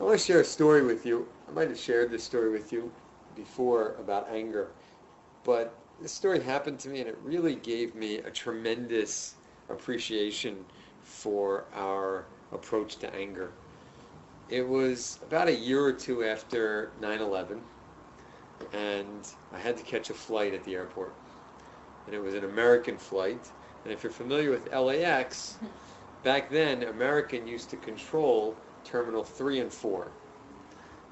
I want to share a story with you. I might have shared this story with you before about anger, but this story happened to me and it really gave me a tremendous appreciation for our approach to anger. It was about a year or two after 9-11 and I had to catch a flight at the airport. And it was an American flight. And if you're familiar with LAX, back then American used to control Terminal 3 and 4.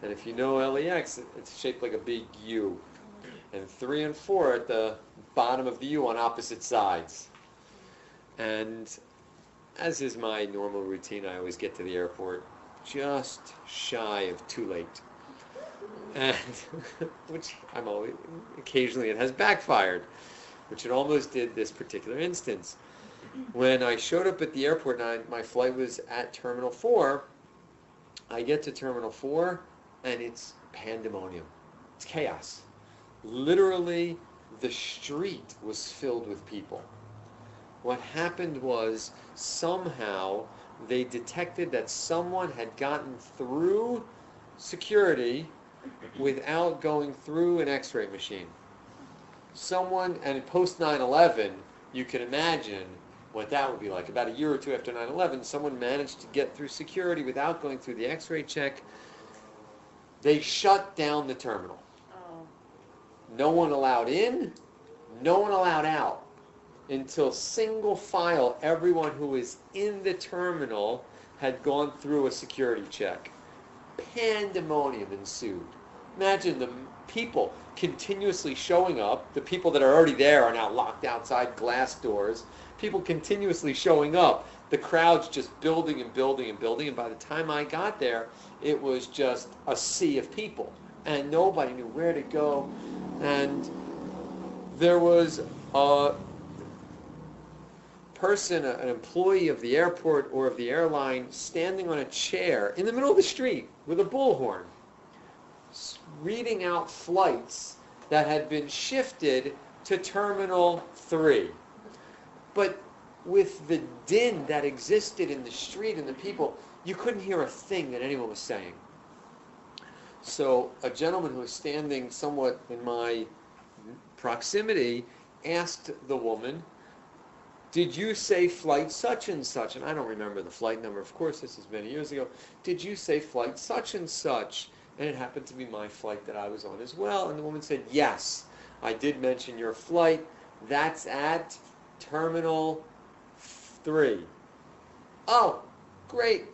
And if you know LAX, it's shaped like a big U. And 3 and 4 at the bottom of the U on opposite sides. And as is my normal routine, I always get to the airport just shy of too late. And which I'm always occasionally it has backfired, which it almost did this particular instance. When I showed up at the airport and I, my flight was at Terminal 4, I get to Terminal 4 and it's pandemonium. It's chaos. Literally, the street was filled with people. What happened was somehow they detected that someone had gotten through security without going through an x-ray machine. Someone, and post 9-11, you can imagine what that would be like. About a year or two after 9-11, someone managed to get through security without going through the x-ray check. They shut down the terminal. Oh, No one allowed in, no one allowed out until single file everyone who was in the terminal had gone through a security check. Pandemonium ensued. Imagine the people continuously showing up. The people that are already there are now locked outside glass doors. People continuously showing up. The crowd's just building and building and building. And by the time I got there, it was just a sea of people. And nobody knew where to go. And there was a person, an employee of the airport or of the airline, standing on a chair in the middle of the street with a bullhorn, reading out flights that had been shifted to Terminal 3. But with the din that existed in the street and the people, you couldn't hear a thing that anyone was saying. So a gentleman who was standing somewhat in my proximity asked the woman, did you say flight such and such? And I don't remember the flight number. Of course, this is many years ago. Did you say flight such and such? And it happened to be my flight that I was on as well. And the woman said, yes, I did mention your flight. That's at Terminal 3. Oh, great.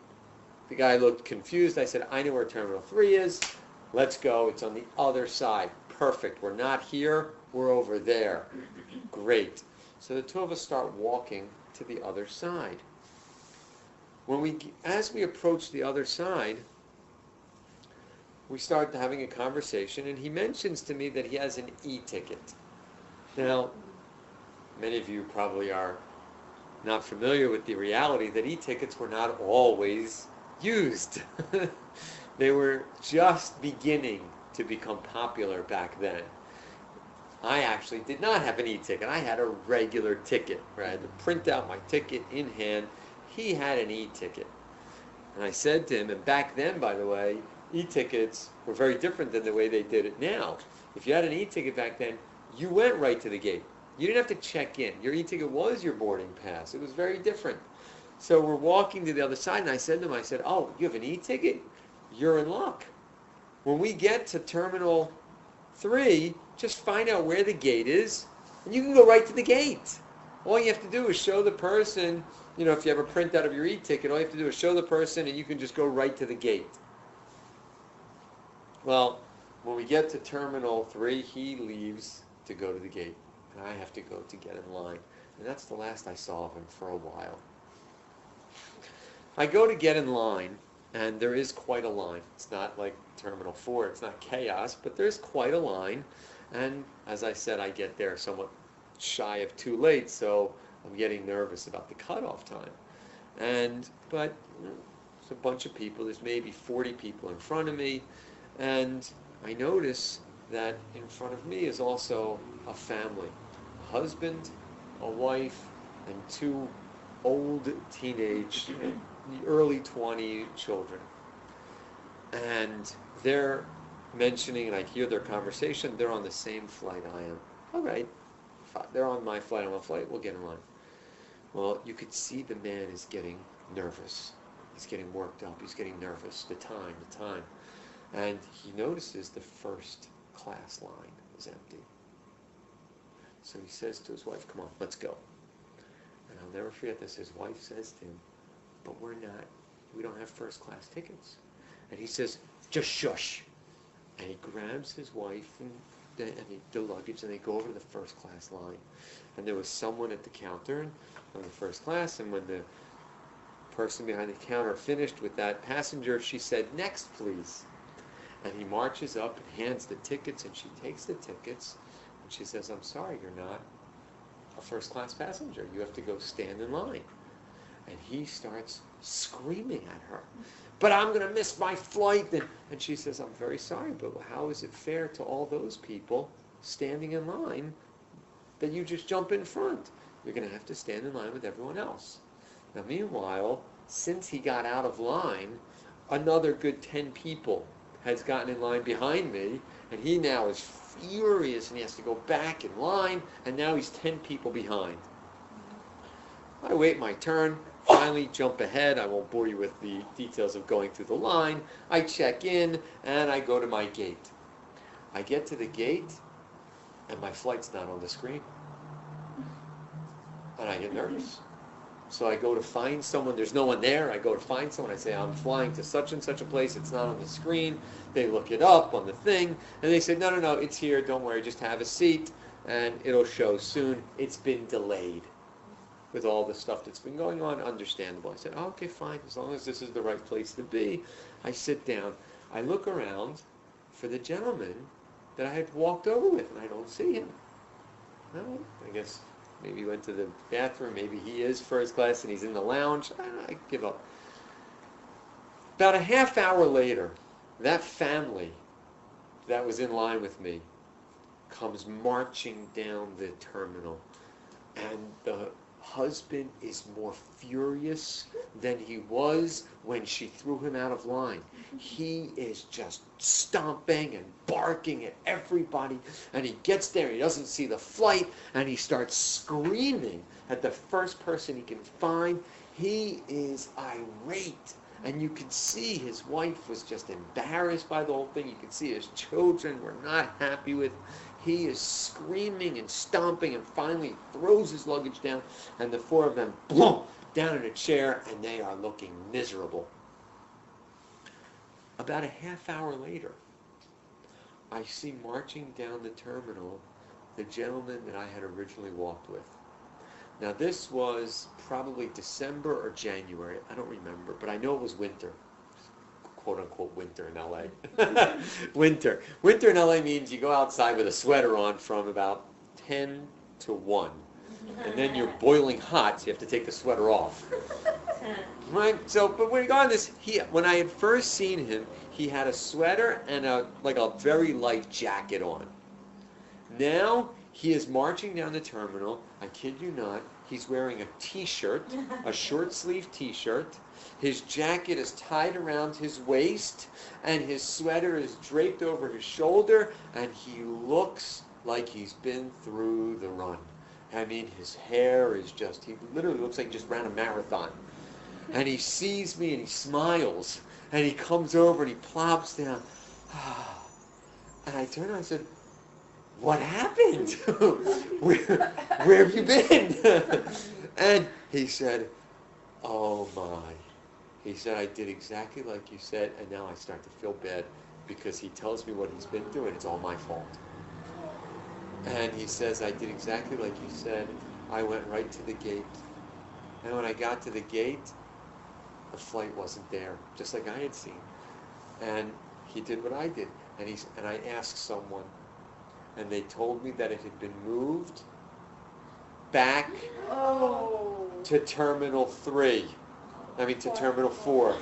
The guy looked confused. I said, I know where Terminal 3 is. Let's go. It's on the other side. Perfect. We're not here. We're over there. Great. So the two of us start walking to the other side. When we, as we approach the other side, we start having a conversation, and he mentions to me that he has an e-ticket. Now, many of you probably are not familiar with the reality that e-tickets were not always used. they were just beginning to become popular back then. I actually did not have an e-ticket. I had a regular ticket where I had to print out my ticket in hand. He had an e-ticket. And I said to him, and back then, by the way, e-tickets were very different than the way they did it now. If you had an e-ticket back then, you went right to the gate. You didn't have to check in. Your e-ticket was your boarding pass. It was very different. So we're walking to the other side, and I said to him, I said, oh, you have an e-ticket? You're in luck. When we get to Terminal 3, just find out where the gate is, and you can go right to the gate. All you have to do is show the person, you know, if you have a printout of your e-ticket, all you have to do is show the person, and you can just go right to the gate. Well, when we get to Terminal 3, he leaves to go to the gate, and I have to go to get in line. And that's the last I saw of him for a while. I go to get in line, and there is quite a line. It's not like Terminal 4, it's not chaos, but there's quite a line. And as I said, I get there somewhat shy of too late, so I'm getting nervous about the cutoff time. And, but you know, there's a bunch of people, there's maybe 40 people in front of me, and I notice that in front of me is also a family, husband, a wife, and two old teenage, early 20 children. and they're mentioning, and I hear their conversation, they're on the same flight I am. All right, they're on my flight, I'm on flight, we'll get in line. Well, you could see the man is getting nervous. He's getting worked up. He's getting nervous. The time, the time. And he notices the first class line is empty. So he says to his wife, come on, let's go. And I'll never forget this. His wife says to him, but we're not, we don't have first class tickets. And he says, just shush. And he grabs his wife and the, and he, the luggage and they go over to the first class line. And there was someone at the counter on the first class. And when the person behind the counter finished with that passenger, she said, next, please. And he marches up and hands the tickets and she takes the tickets she says, I'm sorry, you're not a first class passenger. You have to go stand in line. And he starts screaming at her. But I'm going to miss my flight. And, and she says, I'm very sorry, but how is it fair to all those people standing in line that you just jump in front? You're going to have to stand in line with everyone else. Now, meanwhile, since he got out of line, another good 10 people has gotten in line behind me, and he now is furious and he has to go back in line, and now he's 10 people behind. I wait my turn, finally jump ahead. I won't bore you with the details of going through the line. I check in, and I go to my gate. I get to the gate, and my flight's not on the screen. And I get nervous. So I go to find someone. There's no one there. I go to find someone. I say, I'm flying to such and such a place. It's not on the screen. They look it up on the thing. And they say, no, no, no, it's here. Don't worry. Just have a seat. And it'll show soon. It's been delayed with all the stuff that's been going on. Understandable. I said, okay, fine. As long as this is the right place to be. I sit down. I look around for the gentleman that I had walked over with, and I don't see him. Well, I guess Maybe he went to the bathroom. Maybe he is first class and he's in the lounge. I, I give up. About a half hour later, that family that was in line with me comes marching down the terminal. And the husband is more furious than he was when she threw him out of line. He is just stomping and barking at everybody. And he gets there, he doesn't see the flight, and he starts screaming at the first person he can find. He is irate. And you could see his wife was just embarrassed by the whole thing. You could see his children were not happy with he is screaming and stomping and finally throws his luggage down and the four of them, boom, down in a chair and they are looking miserable. About a half hour later, I see marching down the terminal the gentleman that I had originally walked with. Now this was probably December or January. I don't remember, but I know it was winter quote unquote winter in LA. winter. Winter in LA means you go outside with a sweater on from about 10 to 1. And then you're boiling hot, so you have to take the sweater off. Right? So, but when you go on this, he, when I had first seen him, he had a sweater and a, like a very light jacket on. Now, he is marching down the terminal. I kid you not. He's wearing a t-shirt, a short sleeve t-shirt, his jacket is tied around his waist, and his sweater is draped over his shoulder, and he looks like he's been through the run. I mean, his hair is just, he literally looks like he just ran a marathon. And he sees me and he smiles, and he comes over and he plops down. And I turn around and said, what happened? where, where have you been? and he said, oh my. He said, I did exactly like you said, and now I start to feel bad because he tells me what he's been through, and it's all my fault. And he says, I did exactly like you said. I went right to the gate. And when I got to the gate, the flight wasn't there, just like I had seen. And he did what I did. And, he's, and I asked someone, and they told me that it had been moved back oh. to Terminal 3. I mean, to Terminal 4.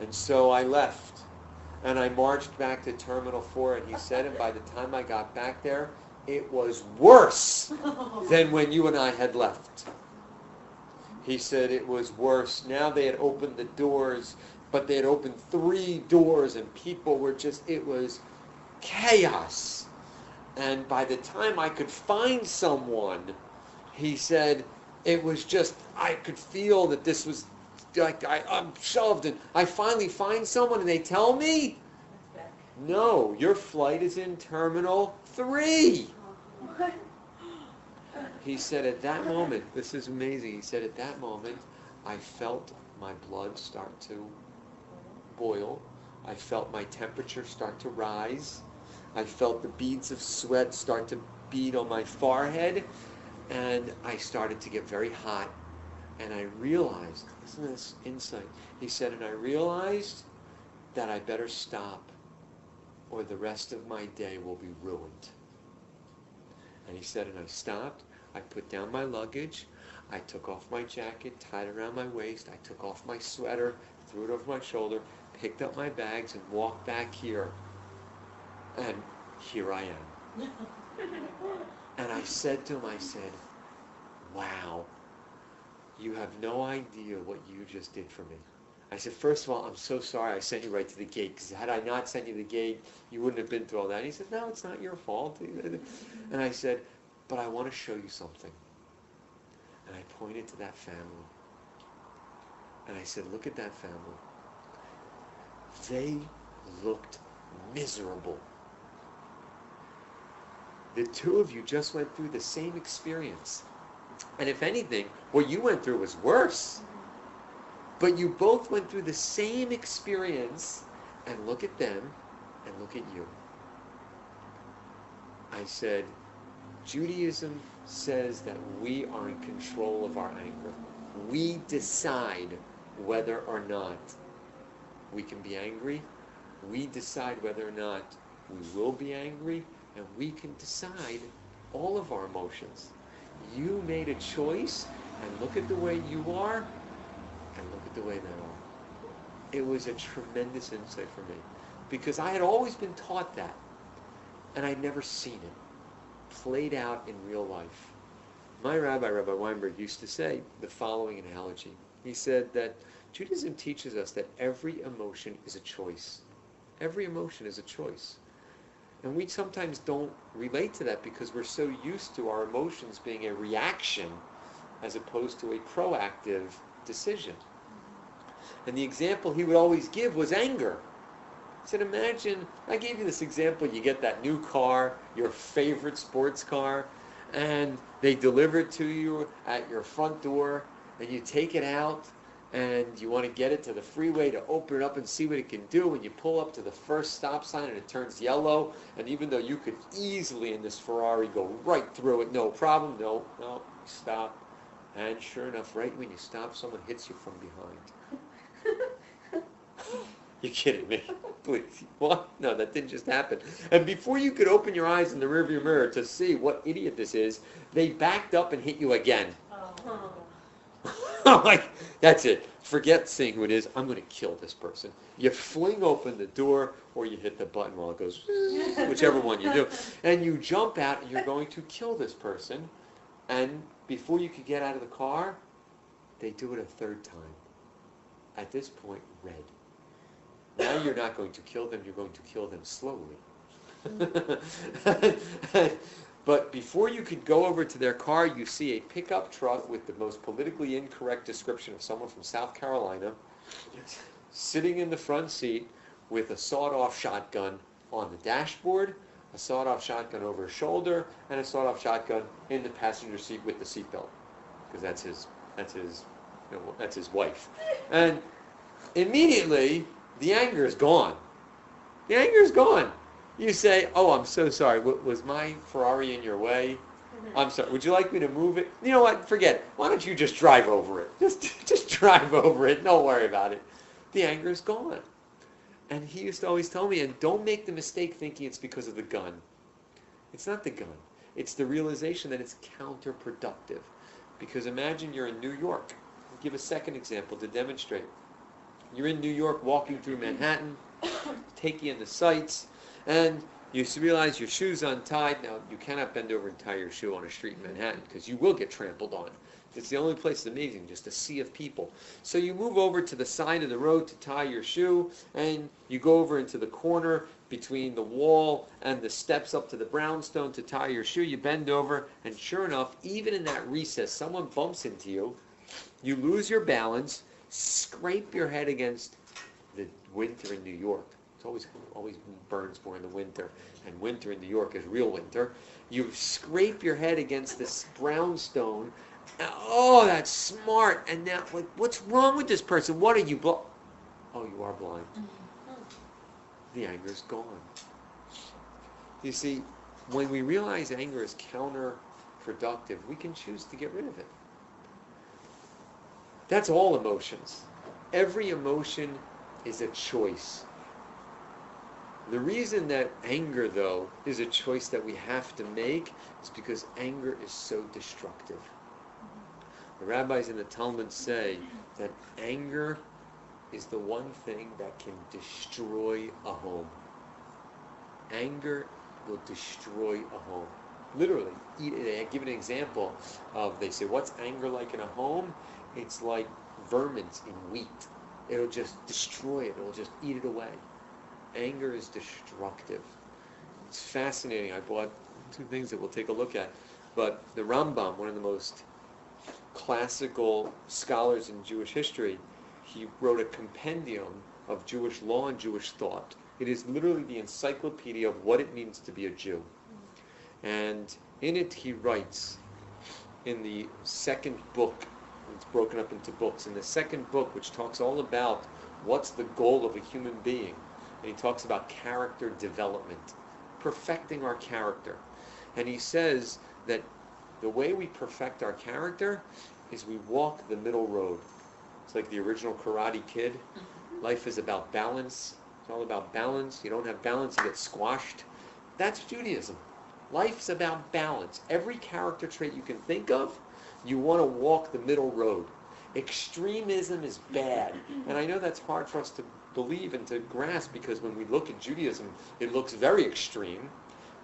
And so I left. And I marched back to Terminal 4, and he said, and by the time I got back there, it was worse than when you and I had left. He said it was worse. Now they had opened the doors, but they had opened three doors and people were just, it was chaos. And by the time I could find someone, he said, it was just, I could feel that this was like I, I'm shoved and I finally find someone and they tell me, no, your flight is in terminal three. He said at that moment, this is amazing. He said at that moment, I felt my blood start to boil. I felt my temperature start to rise. I felt the beads of sweat start to bead on my forehead. And I started to get very hot. And I realized, isn't this insight? He said, and I realized that I better stop or the rest of my day will be ruined. And he said, and I stopped. I put down my luggage. I took off my jacket, tied it around my waist. I took off my sweater, threw it over my shoulder, picked up my bags, and walked back here. And here I am. and I said to him, I said, wow, you have no idea what you just did for me. I said, first of all, I'm so sorry I sent you right to the gate because had I not sent you the gate, you wouldn't have been through all that. And he said, no, it's not your fault. And I said, but I want to show you something. And I pointed to that family. And I said, look at that family. They looked miserable. The two of you just went through the same experience. And if anything, what you went through was worse. But you both went through the same experience, and look at them, and look at you. I said, Judaism says that we are in control of our anger. We decide whether or not we can be angry. We decide whether or not we will be angry, and we can decide all of our emotions. You made a choice, and look at the way you are, and look at the way they are. It was a tremendous insight for me because I had always been taught that and I'd never seen it played out in real life. My rabbi, Rabbi Weinberg, used to say the following analogy. He said that Judaism teaches us that every emotion is a choice. Every emotion is a choice. And we sometimes don't relate to that because we're so used to our emotions being a reaction as opposed to a proactive decision. Mm-hmm. And the example he would always give was anger. He said, imagine, I gave you this example, you get that new car, your favorite sports car, and they deliver it to you at your front door, and you take it out, and you want to get it to the freeway to open it up and see what it can do, and you pull up to the first stop sign, and it turns yellow, and even though you could easily in this Ferrari go right through it, no problem, no, no, stop, and sure enough, right when you stop, someone hits you from behind. You're kidding me. Please. What? No, that didn't just happen. And before you could open your eyes in the rearview mirror to see what idiot this is, they backed up and hit you again. Oh. I'm like, that's it. Forget seeing who it is. I'm going to kill this person. You fling open the door or you hit the button while it goes, whichever one you do. And you jump out and you're going to kill this person. And before you could get out of the car, they do it a third time. At this point, red. Now you're not going to kill them, you're going to kill them slowly. Mm. but before you could go over to their car, you see a pickup truck with the most politically incorrect description of someone from South Carolina sitting in the front seat with a sawed-off shotgun on the dashboard, a sawed-off shotgun over his shoulder, and a sawed-off shotgun in the passenger seat with the seatbelt, because that's his that's his you know, that's his wife. And immediately the anger is gone. The anger is gone. You say, "Oh, I'm so sorry. Was my Ferrari in your way? Mm-hmm. I'm sorry. Would you like me to move it? You know what? Forget it. Why don't you just drive over it? Just, just drive over it. Don't worry about it. The anger is gone." And he used to always tell me, and don't make the mistake thinking it's because of the gun. It's not the gun. It's the realization that it's counterproductive. Because imagine you're in New York. I'll give a second example to demonstrate. You're in New York walking through Manhattan, taking in the sights, and you realize your shoe's untied. Now, you cannot bend over and tie your shoe on a street in Manhattan because you will get trampled on. It's the only place amazing, just a sea of people. So you move over to the side of the road to tie your shoe, and you go over into the corner between the wall and the steps up to the brownstone to tie your shoe. You bend over, and sure enough, even in that recess, someone bumps into you. You lose your balance, scrape your head against the winter in New York. It's always always burns more in the winter, and winter in New York is real winter. You scrape your head against this brownstone. Oh, that's smart. And now, like, what's wrong with this person? What are you? Bl- oh, you are blind. The anger is gone. You see, when we realize anger is counterproductive, we can choose to get rid of it. That's all emotions. Every emotion is a choice. The reason that anger, though, is a choice that we have to make is because anger is so destructive. The rabbis in the Talmud say that anger is the one thing that can destroy a home. Anger will destroy a home. Literally, I give an example of, they say, what's anger like in a home? It's like vermin in wheat. It'll just destroy it. It'll just eat it away. Anger is destructive. It's fascinating. I bought two things that we'll take a look at. But the Rambam, one of the most classical scholars in Jewish history, he wrote a compendium of Jewish law and Jewish thought. It is literally the encyclopedia of what it means to be a Jew. And in it he writes, in the second book, it's broken up into books, in the second book, which talks all about what's the goal of a human being, and he talks about character development, perfecting our character. And he says that the way we perfect our character is we walk the middle road. It's like the original Karate Kid. Life is about balance. It's all about balance. You don't have balance, you get squashed. That's Judaism. Life's about balance. Every character trait you can think of, you want to walk the middle road. Extremism is bad. And I know that's hard for us to believe and to grasp because when we look at Judaism, it looks very extreme.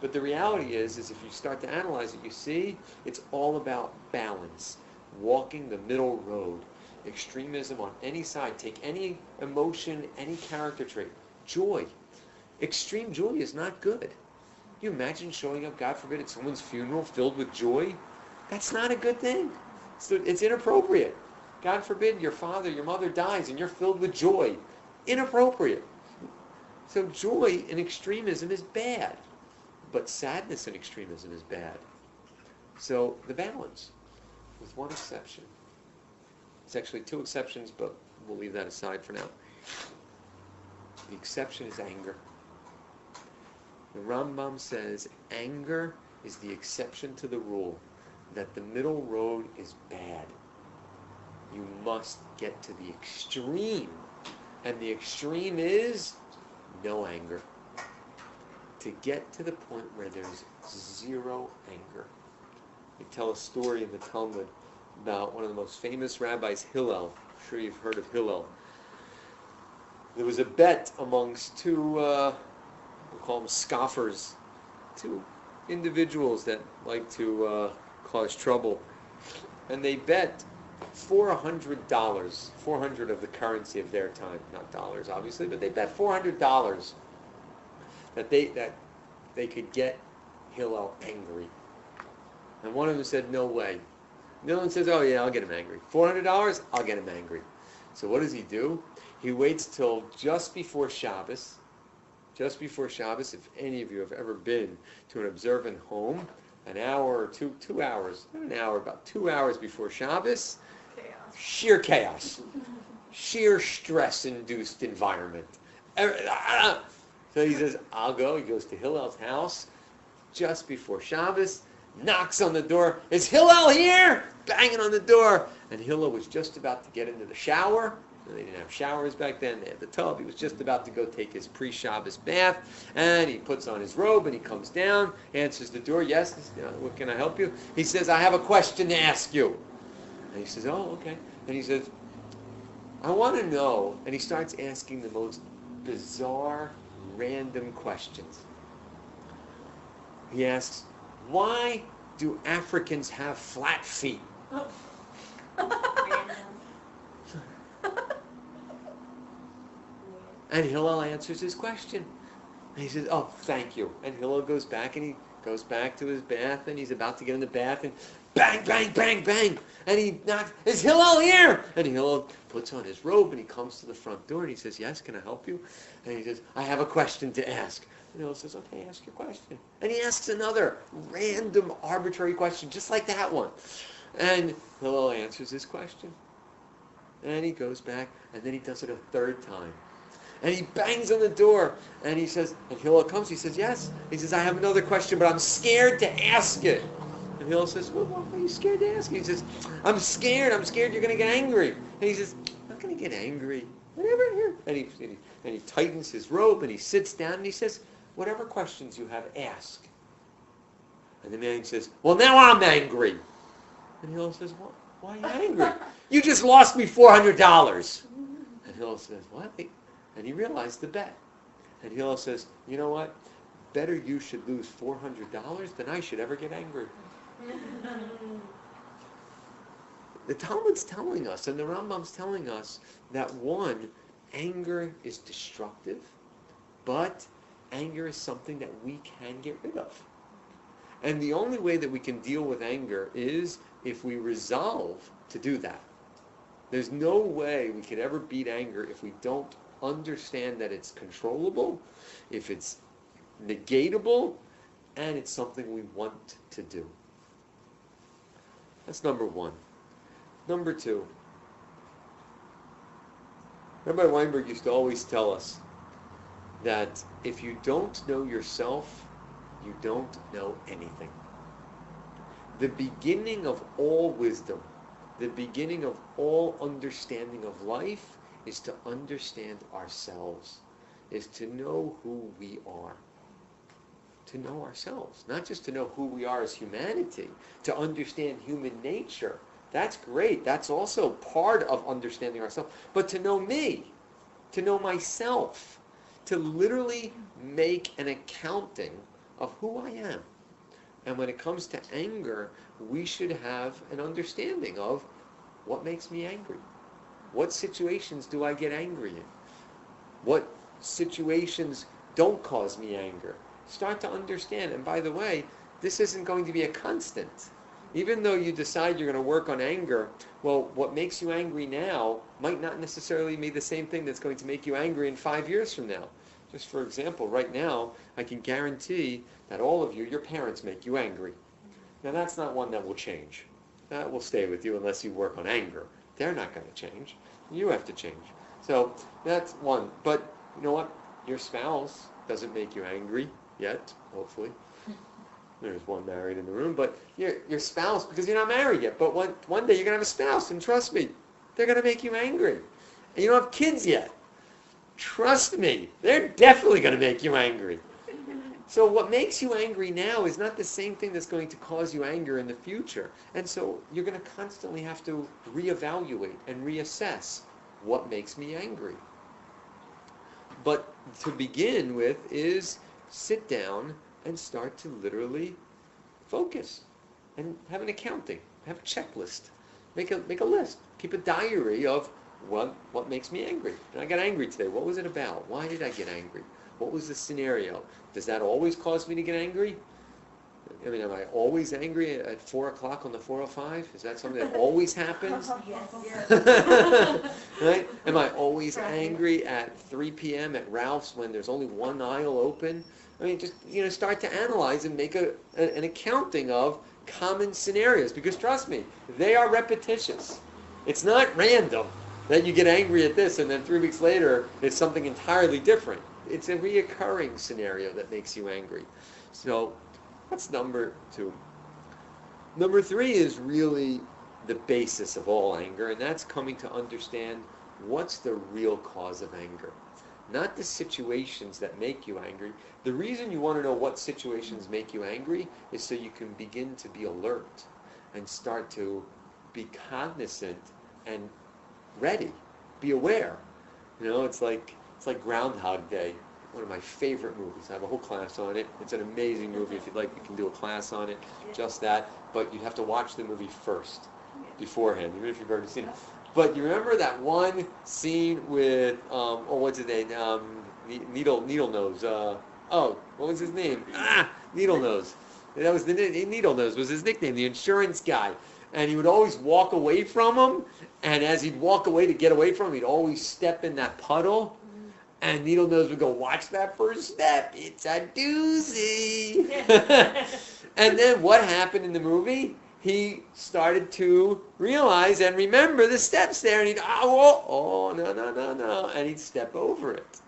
But the reality is, is if you start to analyze it, you see it's all about balance, walking the middle road. Extremism on any side, take any emotion, any character trait. Joy. Extreme joy is not good. You imagine showing up, God forbid, at someone's funeral filled with joy? That's not a good thing. So it's inappropriate. God forbid your father, your mother dies and you're filled with joy. Inappropriate. So joy in extremism is bad. But sadness in extremism is bad. So the balance, with one exception. It's actually two exceptions, but we'll leave that aside for now. The exception is anger. The Rambam says anger is the exception to the rule that the middle road is bad. You must get to the extreme. And the extreme is no anger. To get to the point where there's zero anger. They tell a story in the Talmud about one of the most famous rabbis, Hillel. I'm sure you've heard of Hillel. There was a bet amongst two, uh, we'll call them scoffers, two individuals that like to uh, cause trouble. And they bet $400, 400 of the currency of their time, not dollars obviously, but they bet $400 that they, that they could get Hillel angry. And one of them said, no way. One says, oh yeah, I'll get him angry. $400, I'll get him angry. So what does he do? He waits till just before Shabbos, just before Shabbos, if any of you have ever been to an observant home, an hour or two, two hours, not an hour, about two hours before Shabbos, Chaos. sheer chaos, sheer stress-induced environment. Uh, uh, so he says, I'll go. He goes to Hillel's house just before Shabbos, knocks on the door. Is Hillel here? Banging on the door. And Hillel was just about to get into the shower. They didn't have showers back then. They had the tub. He was just about to go take his pre-Shabbos bath. And he puts on his robe and he comes down, answers the door. Yes, uh, what can I help you? He says, I have a question to ask you. And he says, oh, okay. And he says, I want to know. And he starts asking the most bizarre, random questions. He asks, why do Africans have flat feet? and Hillel answers his question. And he says, oh, thank you. And Hillel goes back and he goes back to his bath and he's about to get in the bath and bang, bang, bang, bang. And he knocks, is Hillel here? And Hillel puts on his robe and he comes to the front door and he says, yes, can I help you? And he says, I have a question to ask. And Hillel says, okay, ask your question. And he asks another random arbitrary question, just like that one. And Hillel answers his question. And he goes back and then he does it a third time. And he bangs on the door and he says, and Hillel comes, he says, yes. He says, I have another question, but I'm scared to ask it. And Hillel says, well, are you scared to ask? He says, I'm scared. I'm scared you're going to get angry. And he says, I'm not going to get angry. Whatever. And he, and, he, and he tightens his robe and he sits down and he says, whatever questions you have, ask. And the man says, well, now I'm angry. And Hillel says, well, why are you angry? you just lost me $400. And Hillel says, what? And he realized the bet. And Hillel says, you know what? Better you should lose $400 than I should ever get angry. the Talmud's telling us, and the Rambam's telling us, that one, anger is destructive, but anger is something that we can get rid of. And the only way that we can deal with anger is if we resolve to do that. There's no way we could ever beat anger if we don't understand that it's controllable, if it's negatable, and it's something we want to do. That's number one. Number two. Rabbi Weinberg used to always tell us that if you don't know yourself, you don't know anything. The beginning of all wisdom, the beginning of all understanding of life is to understand ourselves, is to know who we are. To know ourselves, not just to know who we are as humanity, to understand human nature. That's great. That's also part of understanding ourselves. But to know me, to know myself, to literally make an accounting of who I am. And when it comes to anger, we should have an understanding of what makes me angry. What situations do I get angry in? What situations don't cause me anger? Start to understand. And by the way, this isn't going to be a constant. Even though you decide you're going to work on anger, well, what makes you angry now might not necessarily be the same thing that's going to make you angry in five years from now. Just for example, right now, I can guarantee that all of you, your parents make you angry. Now, that's not one that will change. That will stay with you unless you work on anger. They're not going to change. You have to change. So that's one. But you know what? Your spouse doesn't make you angry yet, hopefully. There's one married in the room, but your, your spouse, because you're not married yet, but one, one day you're going to have a spouse, and trust me, they're going to make you angry. And you don't have kids yet. Trust me, they're definitely going to make you angry. So what makes you angry now is not the same thing that's going to cause you anger in the future. And so you're going to constantly have to reevaluate and reassess what makes me angry. But to begin with is sit down and start to literally focus and have an accounting, have a checklist, make a, make a list, keep a diary of what, what makes me angry. And I got angry today. What was it about? Why did I get angry? What was the scenario? Does that always cause me to get angry? I mean, am I always angry at 4 o'clock on the 405? Is that something that always happens? right? Am I always angry at 3 p.m. at Ralph's when there's only one aisle open? I mean, just, you know, start to analyze and make a, a an accounting of common scenarios because trust me, they are repetitious. It's not random that you get angry at this and then three weeks later it's something entirely different it's a reoccurring scenario that makes you angry. So that's number two. Number three is really the basis of all anger, and that's coming to understand what's the real cause of anger. Not the situations that make you angry. The reason you want to know what situations make you angry is so you can begin to be alert and start to be cognizant and ready, be aware. You know, it's like it's like Groundhog Day, one of my favorite movies. I have a whole class on it. It's an amazing movie. If you'd like, we can do a class on it, just that. But you have to watch the movie first. beforehand, even if you've already seen it. But you remember that one scene with, um, oh, what's his name? Um, Needle Needle Nose. Uh, oh, what was his name? Ah, Needle Nose. That was the Needle Nose was his nickname, the insurance guy. And he would always walk away from him, and as he'd walk away to get away from him, he'd always step in that puddle. And Needle Nose would go, watch that first step. It's a doozy. and then what happened in the movie? he started to realize and remember the steps there, and he'd, oh, oh, no, no, no, no, and he'd step over it.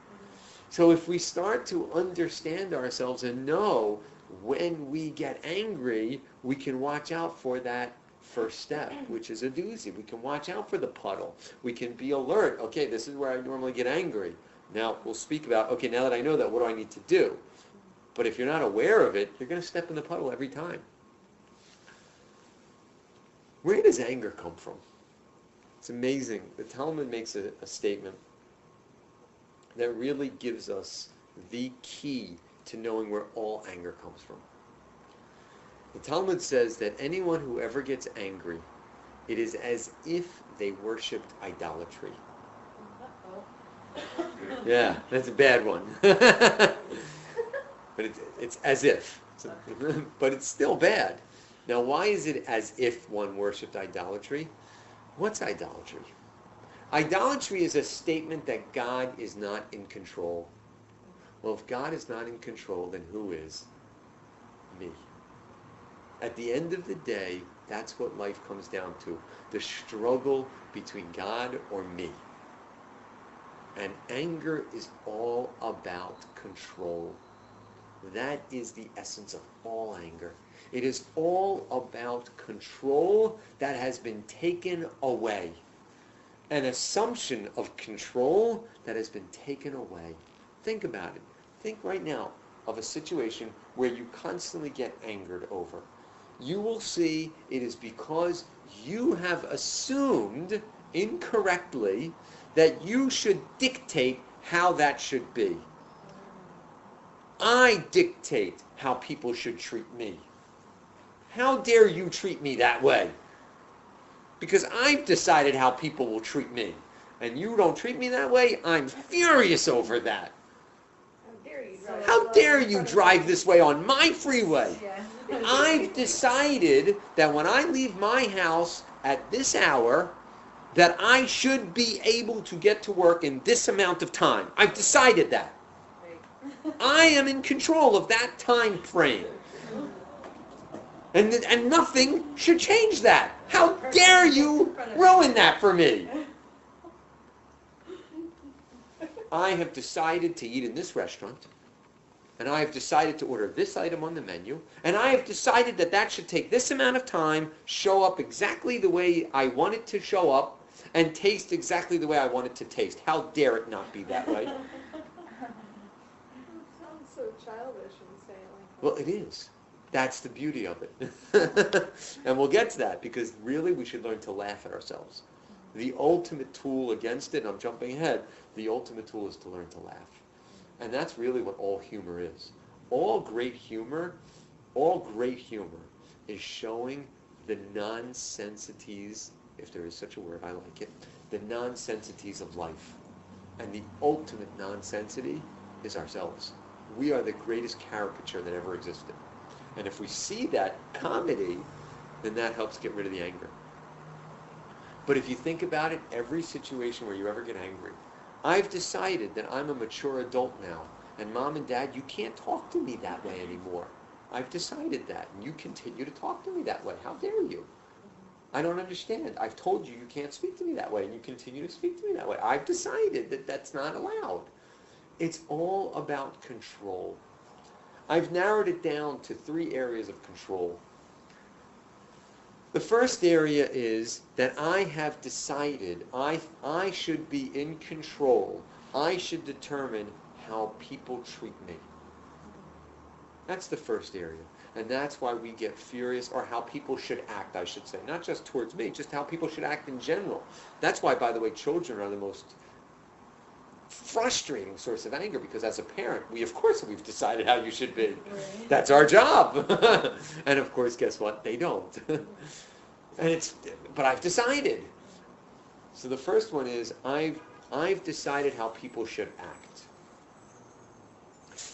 So if we start to understand ourselves and know when we get angry, we can watch out for that first step, which is a doozy. We can watch out for the puddle. We can be alert. Okay, this is where I normally get angry. Now we'll speak about, okay, now that I know that, what do I need to do? But if you're not aware of it, you're going to step in the puddle every time. Where does anger come from? It's amazing. The Talmud makes a, a statement that really gives us the key to knowing where all anger comes from. The Talmud says that anyone who ever gets angry, it is as if they worshipped idolatry. Yeah, that's a bad one. but it's, it's as if. but it's still bad. Now, why is it as if one worshipped idolatry? What's idolatry? Idolatry is a statement that God is not in control. Well, if God is not in control, then who is? Me. At the end of the day, that's what life comes down to. The struggle between God or me. And anger is all about control. That is the essence of all anger. It is all about control that has been taken away. An assumption of control that has been taken away. Think about it. Think right now of a situation where you constantly get angered over. You will see it is because you have assumed incorrectly that you should dictate how that should be. I dictate how people should treat me. How dare you treat me that way? Because I've decided how people will treat me. And you don't treat me that way, I'm furious over that. How dare you drive this way on my freeway? I've decided that when I leave my house at this hour, that I should be able to get to work in this amount of time. I've decided that. I am in control of that time frame. And, and nothing should change that. How dare you ruin that for me? I have decided to eat in this restaurant, and I have decided to order this item on the menu, and I have decided that that should take this amount of time, show up exactly the way I want it to show up, and taste exactly the way I want it to taste. How dare it not be that way? sounds so childish and saying like Well, it is. That's the beauty of it. and we'll get to that because really we should learn to laugh at ourselves. The ultimate tool against it, and I'm jumping ahead, the ultimate tool is to learn to laugh. And that's really what all humor is. All great humor, all great humor is showing the nonsensities, if there is such a word, I like it, the nonsensities of life. And the ultimate nonsensity is ourselves. We are the greatest caricature that ever existed. And if we see that comedy, then that helps get rid of the anger. But if you think about it, every situation where you ever get angry, I've decided that I'm a mature adult now. And mom and dad, you can't talk to me that way anymore. I've decided that. And you continue to talk to me that way. How dare you? I don't understand. I've told you you can't speak to me that way, and you continue to speak to me that way. I've decided that that's not allowed. It's all about control. I've narrowed it down to three areas of control. The first area is that I have decided I, I should be in control. I should determine how people treat me. That's the first area. And that's why we get furious, or how people should act, I should say. Not just towards me, just how people should act in general. That's why, by the way, children are the most frustrating source of anger because as a parent, we of course we've decided how you should be. That's our job. and of course, guess what? They don't. And it's, but I've decided. So the first one is I've, I've decided how people should act.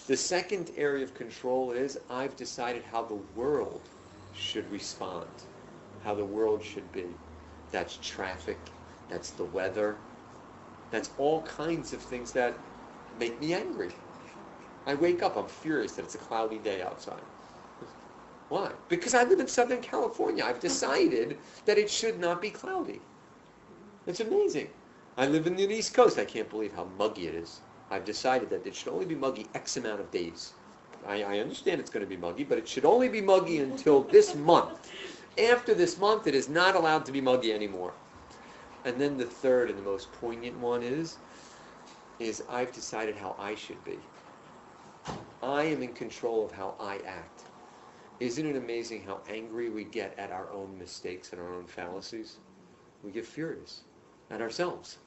The second area of control is I've decided how the world should respond, how the world should be. That's traffic, that's the weather, that's all kinds of things that make me angry. I wake up, I'm furious that it's a cloudy day outside. Why? Because I live in Southern California. I've decided that it should not be cloudy. It's amazing. I live in the East Coast. I can't believe how muggy it is. I've decided that it should only be muggy X amount of days. I, I understand it's going to be muggy, but it should only be muggy until this month. After this month, it is not allowed to be muggy anymore. And then the third and the most poignant one is, is I've decided how I should be. I am in control of how I act. Isn't it amazing how angry we get at our own mistakes and our own fallacies? We get furious at ourselves.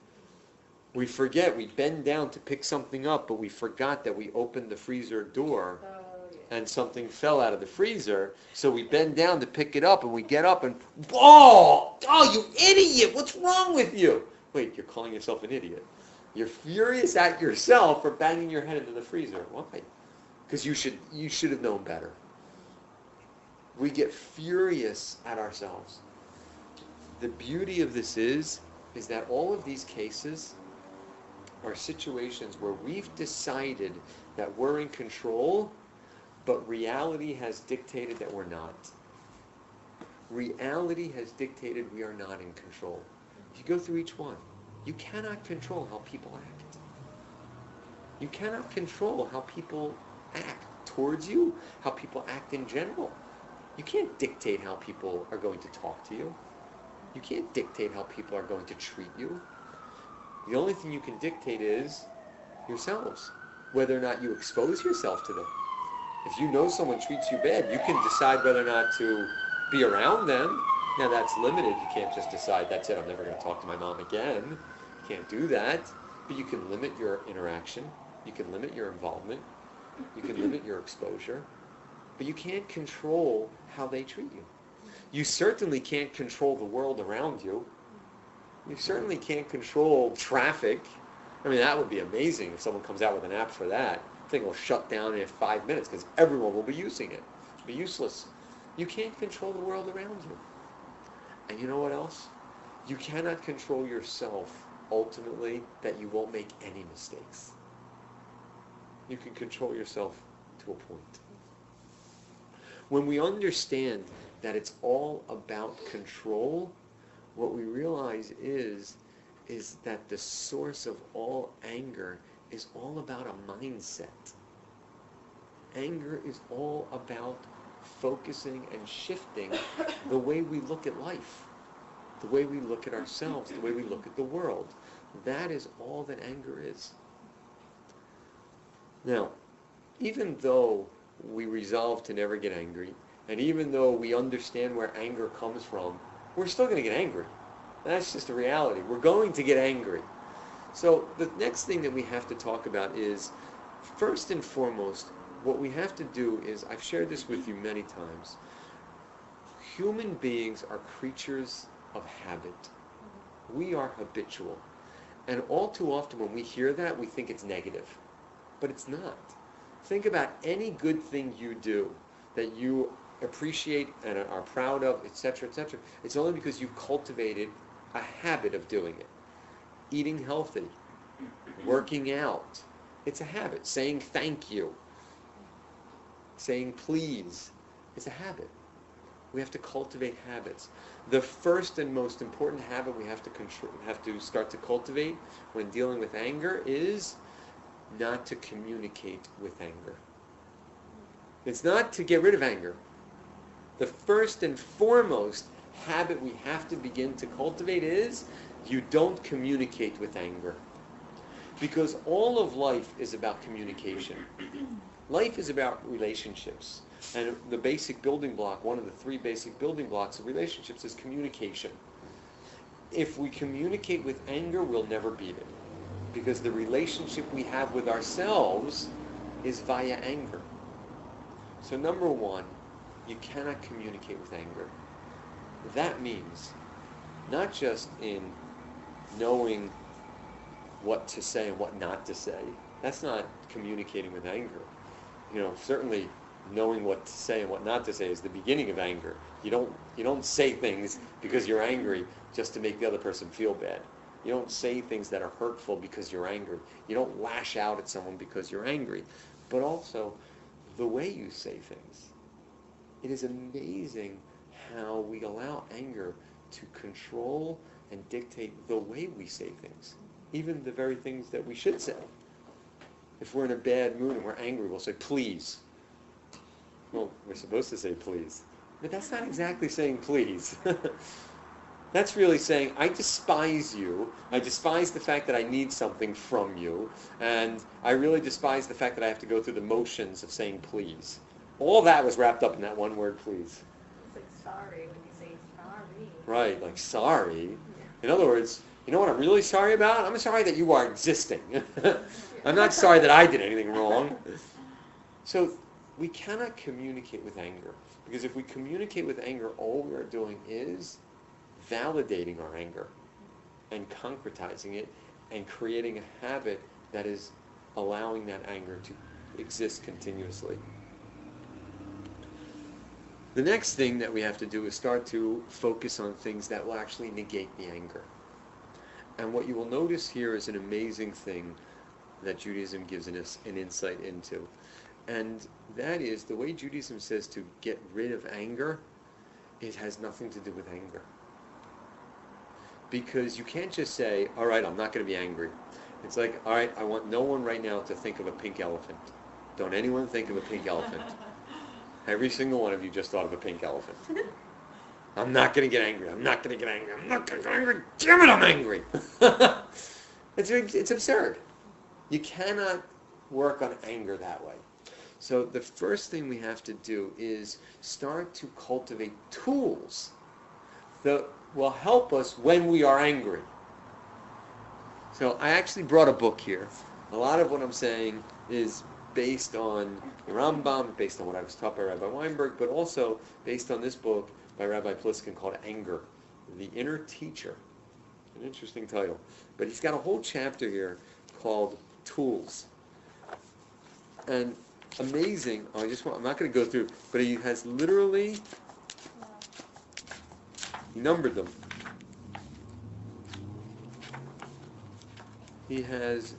We forget, we bend down to pick something up, but we forgot that we opened the freezer door Oh, and something fell out of the freezer. So we bend down to pick it up and we get up and, oh, oh, you idiot, what's wrong with you? Wait, you're calling yourself an idiot. You're furious at yourself for banging your head into the freezer. Why? Because you should, you should have known better. We get furious at ourselves. The beauty of this is, is that all of these cases are situations where we've decided that we're in control, but reality has dictated that we're not. Reality has dictated we are not in control. If you go through each one, you cannot control how people act. You cannot control how people act towards you, how people act in general. You can't dictate how people are going to talk to you. You can't dictate how people are going to treat you. The only thing you can dictate is yourselves, whether or not you expose yourself to them. If you know someone treats you bad, you can decide whether or not to be around them. Now that's limited. You can't just decide, that's it, I'm never going to talk to my mom again. You can't do that. But you can limit your interaction. You can limit your involvement. You can limit your exposure. But you can't control how they treat you. You certainly can't control the world around you. You certainly can't control traffic. I mean, that would be amazing if someone comes out with an app for that. The thing will shut down in five minutes because everyone will be using it. It'll be useless. You can't control the world around you. And you know what else? You cannot control yourself ultimately that you won't make any mistakes. You can control yourself to a point. When we understand that it's all about control, what we realize is is that the source of all anger is all about a mindset. Anger is all about focusing and shifting the way we look at life, the way we look at ourselves, the way we look at the world. That is all that anger is. Now, even though we resolve to never get angry, and even though we understand where anger comes from, we're still going to get angry. That's just a reality. We're going to get angry. So the next thing that we have to talk about is, first and foremost, what we have to do is, I've shared this with you many times, human beings are creatures of habit. We are habitual. And all too often when we hear that, we think it's negative. But it's not. Think about any good thing you do that you appreciate and are proud of, etc., etc. It's only because you've cultivated a habit of doing it. Eating healthy, working out. It's a habit. Saying thank you, saying please. It's a habit. We have to cultivate habits. The first and most important habit we have to control, have to start to cultivate when dealing with anger is not to communicate with anger. It's not to get rid of anger. The first and foremost habit we have to begin to cultivate is you don't communicate with anger. Because all of life is about communication. Life is about relationships. And the basic building block, one of the three basic building blocks of relationships is communication. If we communicate with anger, we'll never beat it. Because the relationship we have with ourselves is via anger. So number one, you cannot communicate with anger. that means not just in knowing what to say and what not to say. That's not communicating with anger. You know, certainly knowing what to say and what not to say is the beginning of anger. You don't you don't say things because you're angry just to make the other person feel bad. You don't say things that are hurtful because you're angry. You don't lash out at someone because you're angry. But also the way you say things. It is amazing how we allow anger to control and dictate the way we say things, even the very things that we should say. If we're in a bad mood and we're angry, we'll say, please. Well, we're supposed to say please. But that's not exactly saying please. that's really saying, I despise you. I despise the fact that I need something from you. And I really despise the fact that I have to go through the motions of saying please. All that was wrapped up in that one word, please. It's like sorry when you say sorry. Right, like sorry. In other words, you know what I'm really sorry about? I'm sorry that you are existing. I'm not sorry that I did anything wrong. So we cannot communicate with anger. Because if we communicate with anger, all we are doing is validating our anger and concretizing it and creating a habit that is allowing that anger to exist continuously. The next thing that we have to do is start to focus on things that will actually negate the anger. And what you will notice here is an amazing thing that Judaism gives us an insight into. And that is the way Judaism says to get rid of anger, it has nothing to do with anger. Because you can't just say, all right, I'm not going to be angry. It's like, all right, I want no one right now to think of a pink elephant. Don't anyone think of a pink elephant. Every single one of you just thought of a pink elephant. Mm-hmm. I'm not going to get angry. I'm not going to get angry. I'm not going to get angry. Damn it, I'm angry. it's, it's absurd. You cannot work on anger that way. So the first thing we have to do is start to cultivate tools that will help us when we are angry. So I actually brought a book here. A lot of what I'm saying is based on the Rambam, based on what I was taught by Rabbi Weinberg, but also based on this book by Rabbi Pliskin called Anger, the Inner Teacher. An interesting title. But he's got a whole chapter here called Tools. And amazing, oh, I just want, I'm not going to go through, but he has literally, numbered them. He has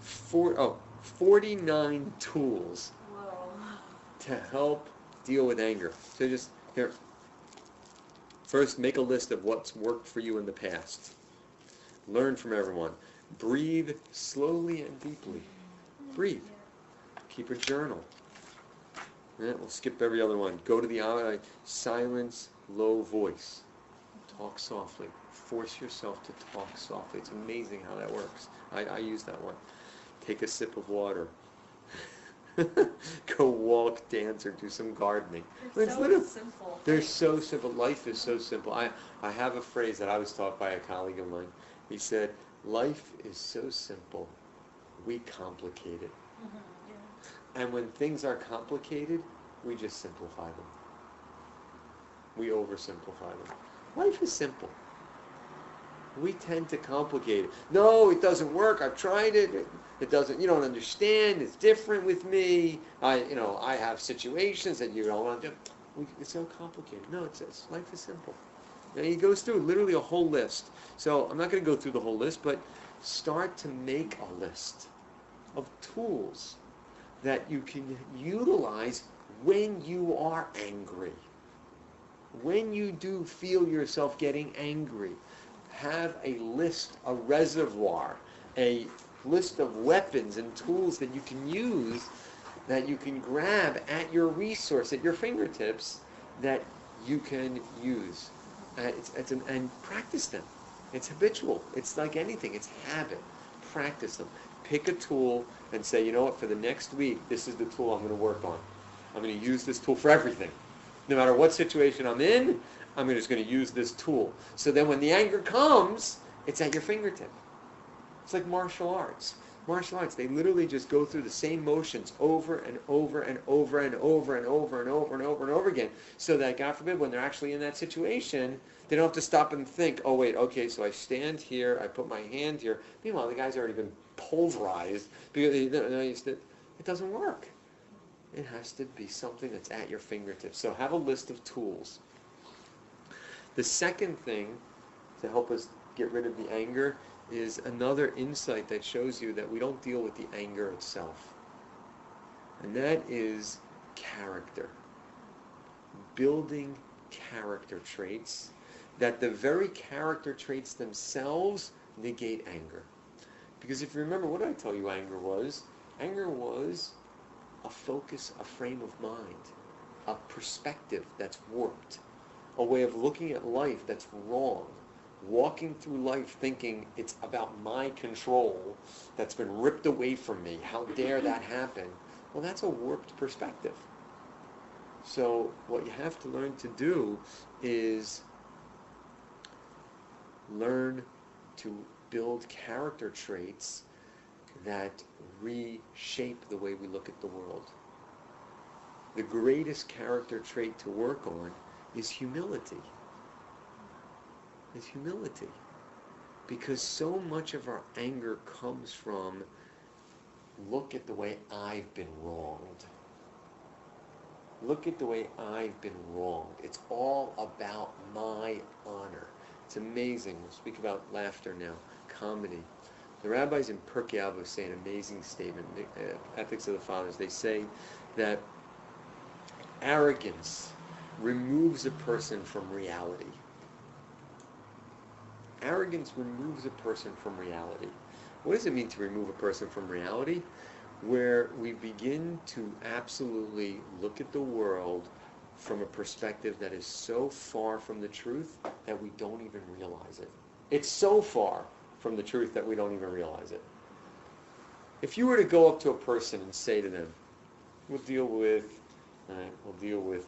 four, oh, 49 tools Whoa. to help deal with anger. So just here. First, make a list of what's worked for you in the past. Learn from everyone. Breathe slowly and deeply. Breathe. Keep a journal. Yeah, we'll skip every other one. Go to the eye. Silence, low voice. Talk softly. Force yourself to talk softly. It's amazing how that works. I, I use that one. Take a sip of water. Go walk, dance, or do some gardening. They're so little- simple. They're so simple. Life is so simple. I, I have a phrase that I was taught by a colleague of mine. He said, life is so simple, we complicate it. Mhm, yeah. And when things are complicated, we just simplify them. We oversimplify them. Life is simple. We tend to complicate it. No, it doesn't work. I've tried it. It, doesn't. You don't understand. It's different with me. I, you know, I have situations that you don't want to. We, it's so complicated. No, it's, it's life is simple. And he goes through literally a whole list. So I'm not going to go through the whole list, but start to make a list of tools that you can utilize when you are angry. When you do feel yourself getting angry, have a list, a reservoir, a list of weapons and tools that you can use that you can grab at your resource, at your fingertips, that you can use. Uh, it's, it's an, and practice them. It's habitual. It's like anything. It's habit. Practice them. Pick a tool and say, you know what, for the next week, this is the tool I'm going to work on. I'm going to use this tool for everything. No matter what situation I'm in, I'm just going to use this tool. So then when the anger comes, it's at your fingertip. It's like martial arts. martial arts, they literally just go through the same motions over and over and over and over and over and over and over and over again. So that, God forbid, when they're actually in that situation, they don't have to stop and think, oh, wait, okay, so I stand here, I put my hand here. Meanwhile, the guy's already been pulverized because it doesn't work. It has to be something that's at your fingertips. So have a list of tools. The second thing to help us get rid of the anger is another insight that shows you that we don't deal with the anger itself. And that is character. Building character traits that the very character traits themselves negate anger. Because if you remember, what did I tell you anger was? Anger was a focus, a frame of mind, a perspective that's warped, a way of looking at life that's wrong, walking through life thinking it's about my control that's been ripped away from me. How dare that happen? Well, that's a warped perspective. So what you have to learn to do is learn to build character traits that reshape the way we look at the world. The greatest character trait to work on is humility. Is humility. Because so much of our anger comes from look at the way I've been wronged. Look at the way I've been wronged. It's all about my honor. It's amazing. We'll speak about laughter now, comedy. The rabbis in Pirkei Avos say an amazing statement, uh, Ethics of the Fathers. They say that arrogance removes a person from reality. Arrogance removes a person from reality. What does it mean to remove a person from reality? Where we begin to absolutely look at the world from a perspective that is so far from the truth that we don't even realize it. It's so far from the truth that we don't even realize it. If you were to go up to a person and say to them, we'll deal with, we'll deal with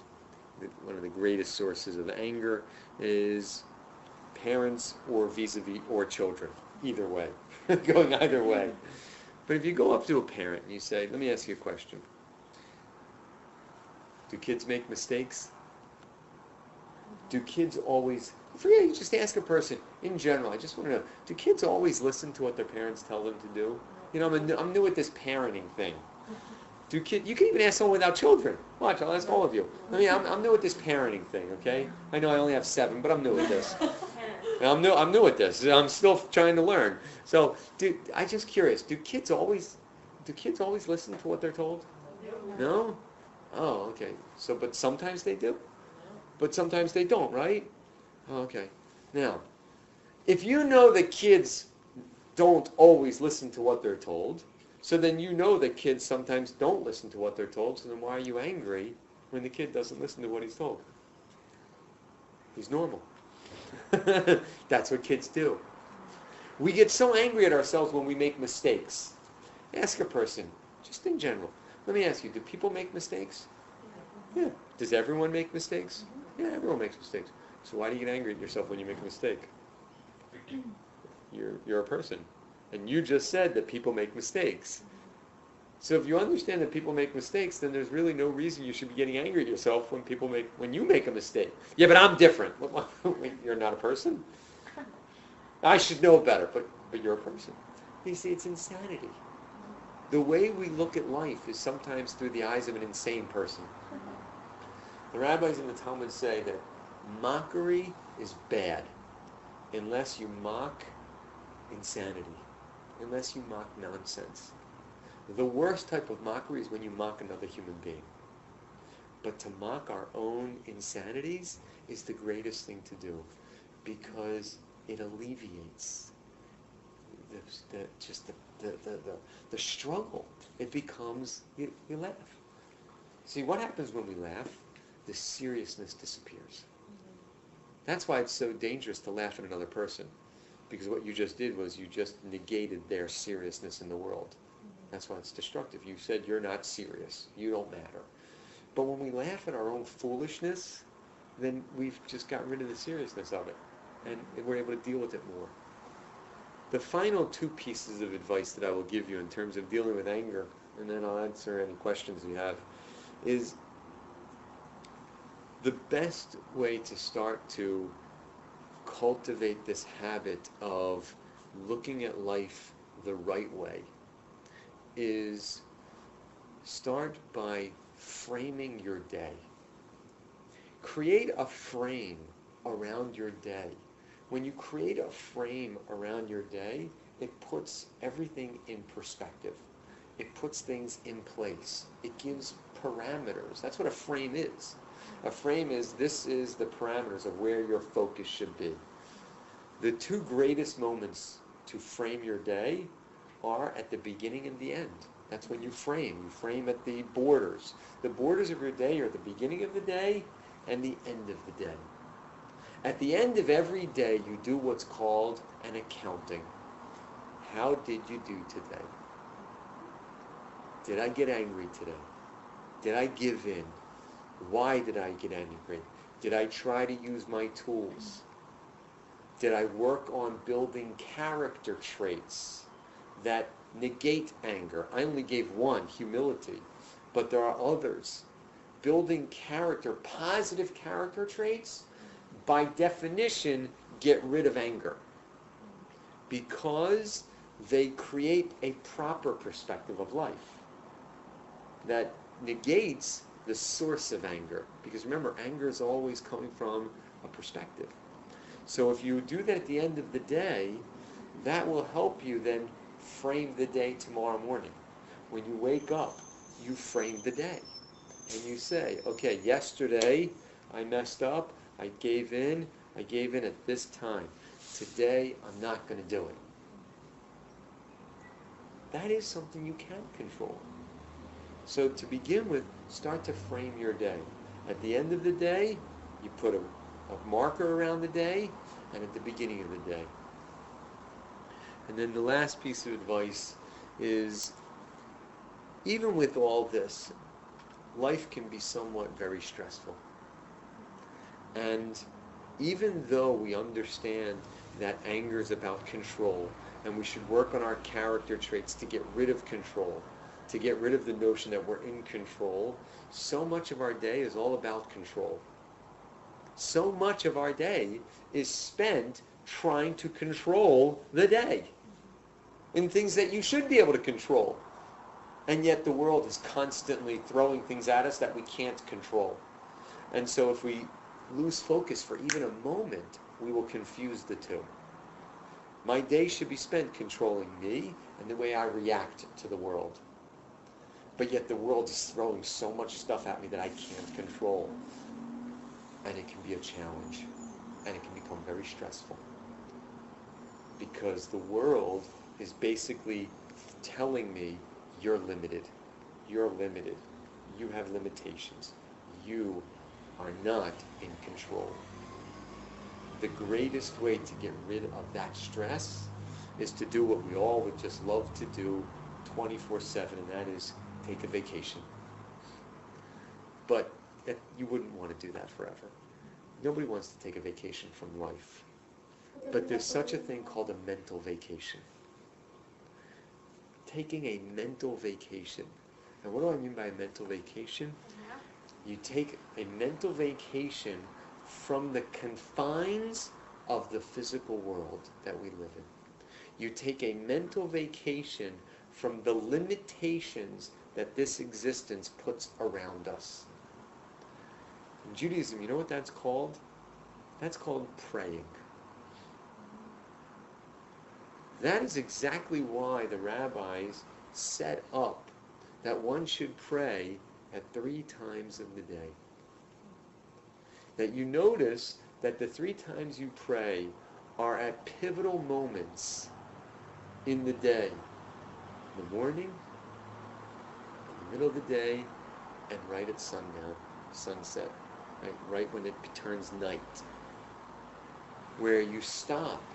one of the greatest sources of anger is parents or vis-a-vis or children. Either way, going either way. But if you go up to a parent and you say, let me ask you a question. Do kids make mistakes? Do kids always, forget you just ask a person in general, I just want to know, do kids always listen to what their parents tell them to do? You know, I'm, a, I'm new at this parenting thing. Do kid, you can even ask someone without children. Watch, I'll ask all of you. I mean, I'm, I'm new at this parenting thing, okay? I know I only have seven, but I'm new at this. I'm new. I'm new at this. I'm still trying to learn. So, do I just curious? Do kids always, do kids always listen to what they're told? No. Oh, okay. So, but sometimes they do? But sometimes they don't, right? Oh, okay. Now, if you know that kids don't always listen to what they're told, so then you know that kids sometimes don't listen to what they're told, so then why are you angry when the kid doesn't listen to what he's told? He's normal. That's what kids do. We get so angry at ourselves when we make mistakes. Ask a person, just in general, let me ask you, do people make mistakes? Yeah. Does everyone make mistakes? Mm-hmm. Yeah, everyone makes mistakes. So why do you get angry at yourself when you make a mistake? You're, you're a person. And you just said that people make mistakes. So if you understand that people make mistakes, then there's really no reason you should be getting angry at yourself when people make when you make a mistake. Yeah, but I'm different. you're not a person. I should know better, but but you're a person. You see, it's insanity. The way we look at life is sometimes through the eyes of an insane person. The rabbis in the Talmud say that mockery is bad unless you mock insanity, unless you mock nonsense. The worst type of mockery is when you mock another human being. But to mock our own insanities is the greatest thing to do because it alleviates the, the, just the the, the, the, the struggle. It becomes, you, you laugh. See, what happens when we laugh? The seriousness disappears. Mm-hmm. That's why it's so dangerous to laugh at another person. Because what you just did was you just negated their seriousness in the world. That's why it's destructive. You said you're not serious. You don't matter. But when we laugh at our own foolishness, then we've just got rid of the seriousness of it. And we're able to deal with it more. The final two pieces of advice that I will give you in terms of dealing with anger, and then I'll answer any questions you have, is the best way to start to cultivate this habit of looking at life the right way is start by framing your day. Create a frame around your day. When you create a frame around your day, it puts everything in perspective. It puts things in place. It gives parameters. That's what a frame is. A frame is this is the parameters of where your focus should be. The two greatest moments to frame your day are at the beginning and the end. That's when you frame. You frame at the borders. The borders of your day are the beginning of the day and the end of the day. At the end of every day, you do what's called an accounting. How did you do today? Did I get angry today? Did I give in? Why did I get angry? Did I try to use my tools? Did I work on building character traits that negate anger? I only gave one, humility, but there are others. Building character, positive character traits, by definition, get rid of anger because they create a proper perspective of life that negates the source of anger. Because remember, anger is always coming from a perspective. So if you do that at the end of the day, that will help you then frame the day tomorrow morning. When you wake up, you frame the day. And you say, okay, yesterday I messed up, I gave in, I gave in at this time. Today I'm not going to do it. That is something you can control. So to begin with, start to frame your day. At the end of the day, you put a, a marker around the day, and at the beginning of the day. And then the last piece of advice is, even with all this, life can be somewhat very stressful. And even though we understand that anger is about control, and we should work on our character traits to get rid of control, to get rid of the notion that we're in control, so much of our day is all about control. So much of our day is spent trying to control the day in things that you should be able to control. And yet the world is constantly throwing things at us that we can't control. And so if we lose focus for even a moment, we will confuse the two. My day should be spent controlling me and the way I react to the world but yet the world is throwing so much stuff at me that I can't control. And it can be a challenge. And it can become very stressful. Because the world is basically telling me you're limited. You're limited. You have limitations. You are not in control. The greatest way to get rid of that stress is to do what we all would just love to do 24-7, and that is take a vacation. But you wouldn't want to do that forever. Nobody wants to take a vacation from life. But there's such a thing called a mental vacation. Taking a mental vacation. And what do I mean by a mental vacation? Mm-hmm. You take a mental vacation from the confines of the physical world that we live in. You take a mental vacation from the limitations that this existence puts around us. In Judaism, you know what that's called? That's called praying. That is exactly why the rabbis set up that one should pray at three times of the day. That you notice that the three times you pray are at pivotal moments in the day. The morning, middle of the day and right at sundown, sunset, right, right when it turns night, where you stop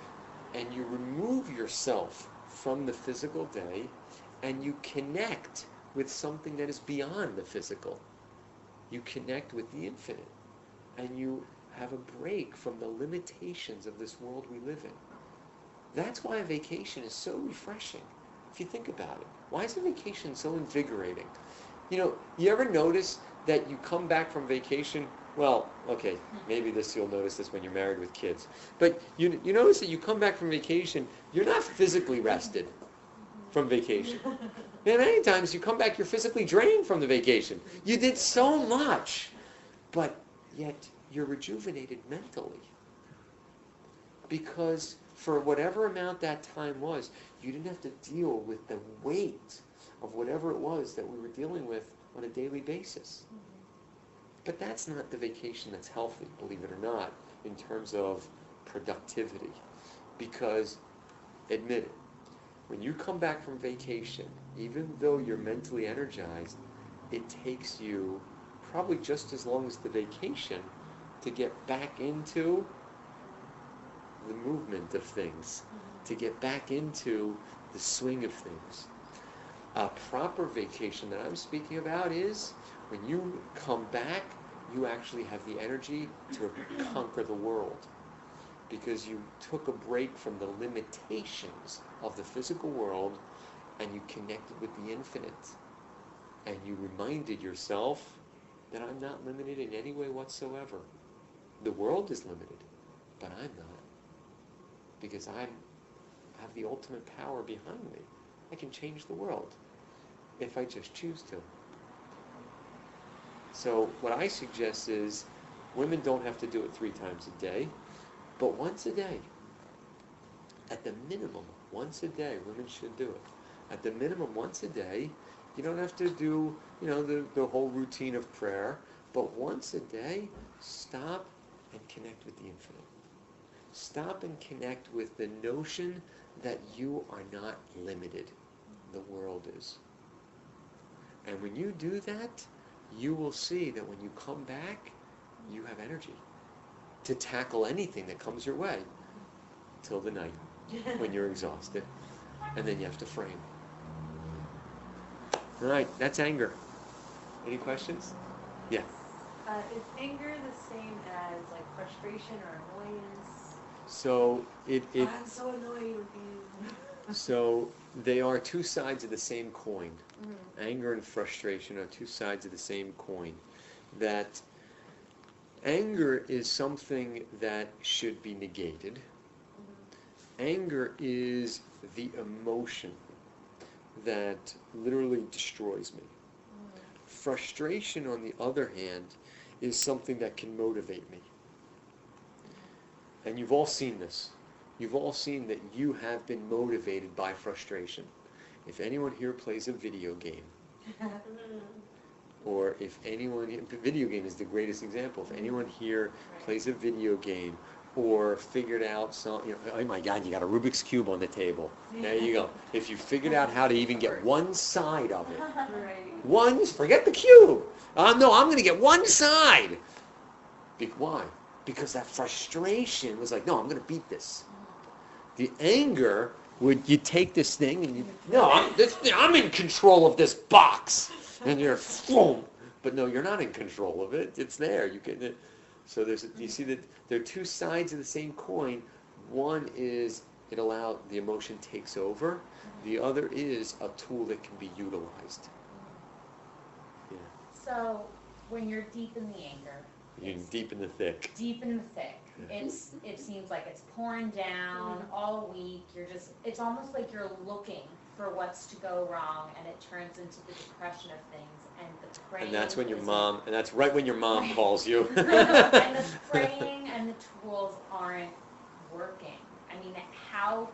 and you remove yourself from the physical day and you connect with something that is beyond the physical. You connect with the infinite and you have a break from the limitations of this world we live in. That's why a vacation is so refreshing, if you think about it. Why is a vacation so invigorating? You know, you ever notice that you come back from vacation? Well, okay, maybe this you'll notice this when you're married with kids. But you, you notice that you come back from vacation, you're not physically rested from vacation. And many times you come back, you're physically drained from the vacation. You did so much, but yet you're rejuvenated mentally. Because for whatever amount that time was, you didn't have to deal with the weight of whatever it was that we were dealing with on a daily basis. Mm-hmm. But that's not the vacation that's healthy, believe it or not, in terms of productivity. Because, admit it, when you come back from vacation, even though you're mentally energized, it takes you probably just as long as the vacation to get back into the movement of things, mm-hmm. to get back into the swing of things. A proper vacation that I'm speaking about is when you come back, you actually have the energy to conquer the world because you took a break from the limitations of the physical world and you connected with the infinite and you reminded yourself that I'm not limited in any way whatsoever. The world is limited, but I'm not because I'm, I have the ultimate power behind me. I can change the world if I just choose to. So what I suggest is women don't have to do it three times a day, but once a day. At the minimum, once a day, women should do it. At the minimum, once a day, you don't have to do, you know, the, the whole routine of prayer, but once a day, stop and connect with the infinite. Stop and connect with the notion that you are not limited. The world is. And when you do that, you will see that when you come back, you have energy to tackle anything that comes your way till the night when you're exhausted. And then you have to frame. All right, that's anger. Any questions? Yeah. Uh, is anger the same as like frustration or annoyance? So it, it I'm so annoyed with you. so they are two sides of the same coin. Mhm. Anger and frustration are two sides of the same coin. That anger is something that should be negated. Anger is the emotion that literally destroys me. Frustration, on the other hand, is something that can motivate me. And you've all seen this. You've all seen that you have been motivated by frustration. If anyone here plays a video game, or if anyone, video game is the greatest example. If anyone here plays a video game or figured out some, you know, oh my God, you got a Rubik's Cube on the table. There you go. If you figured out how to even get one side of it, one, forget the cube. Uh, no, I'm going to get one side. Why? Because that frustration was like, no, I'm going to beat this. The anger would you take this thing and you, no, I'm, this, I'm in control of this box, and you're, boom. But no, you're not in control of it. It's there. You can. It, so there's, you see that there are two sides of the same coin. One is it allow the emotion takes over. The other is a tool that can be utilized. Yeah. So when you're deep in the anger, You're deep in the thick. deep in the thick, it's it seems like it's pouring down mm-hmm. all week. You're just it's almost like you're looking for what's to go wrong, and it turns into the depression of things. And the praying. And that's when your is- mom, and that's right when your mom calls you. and the praying and the tools aren't working. I mean, how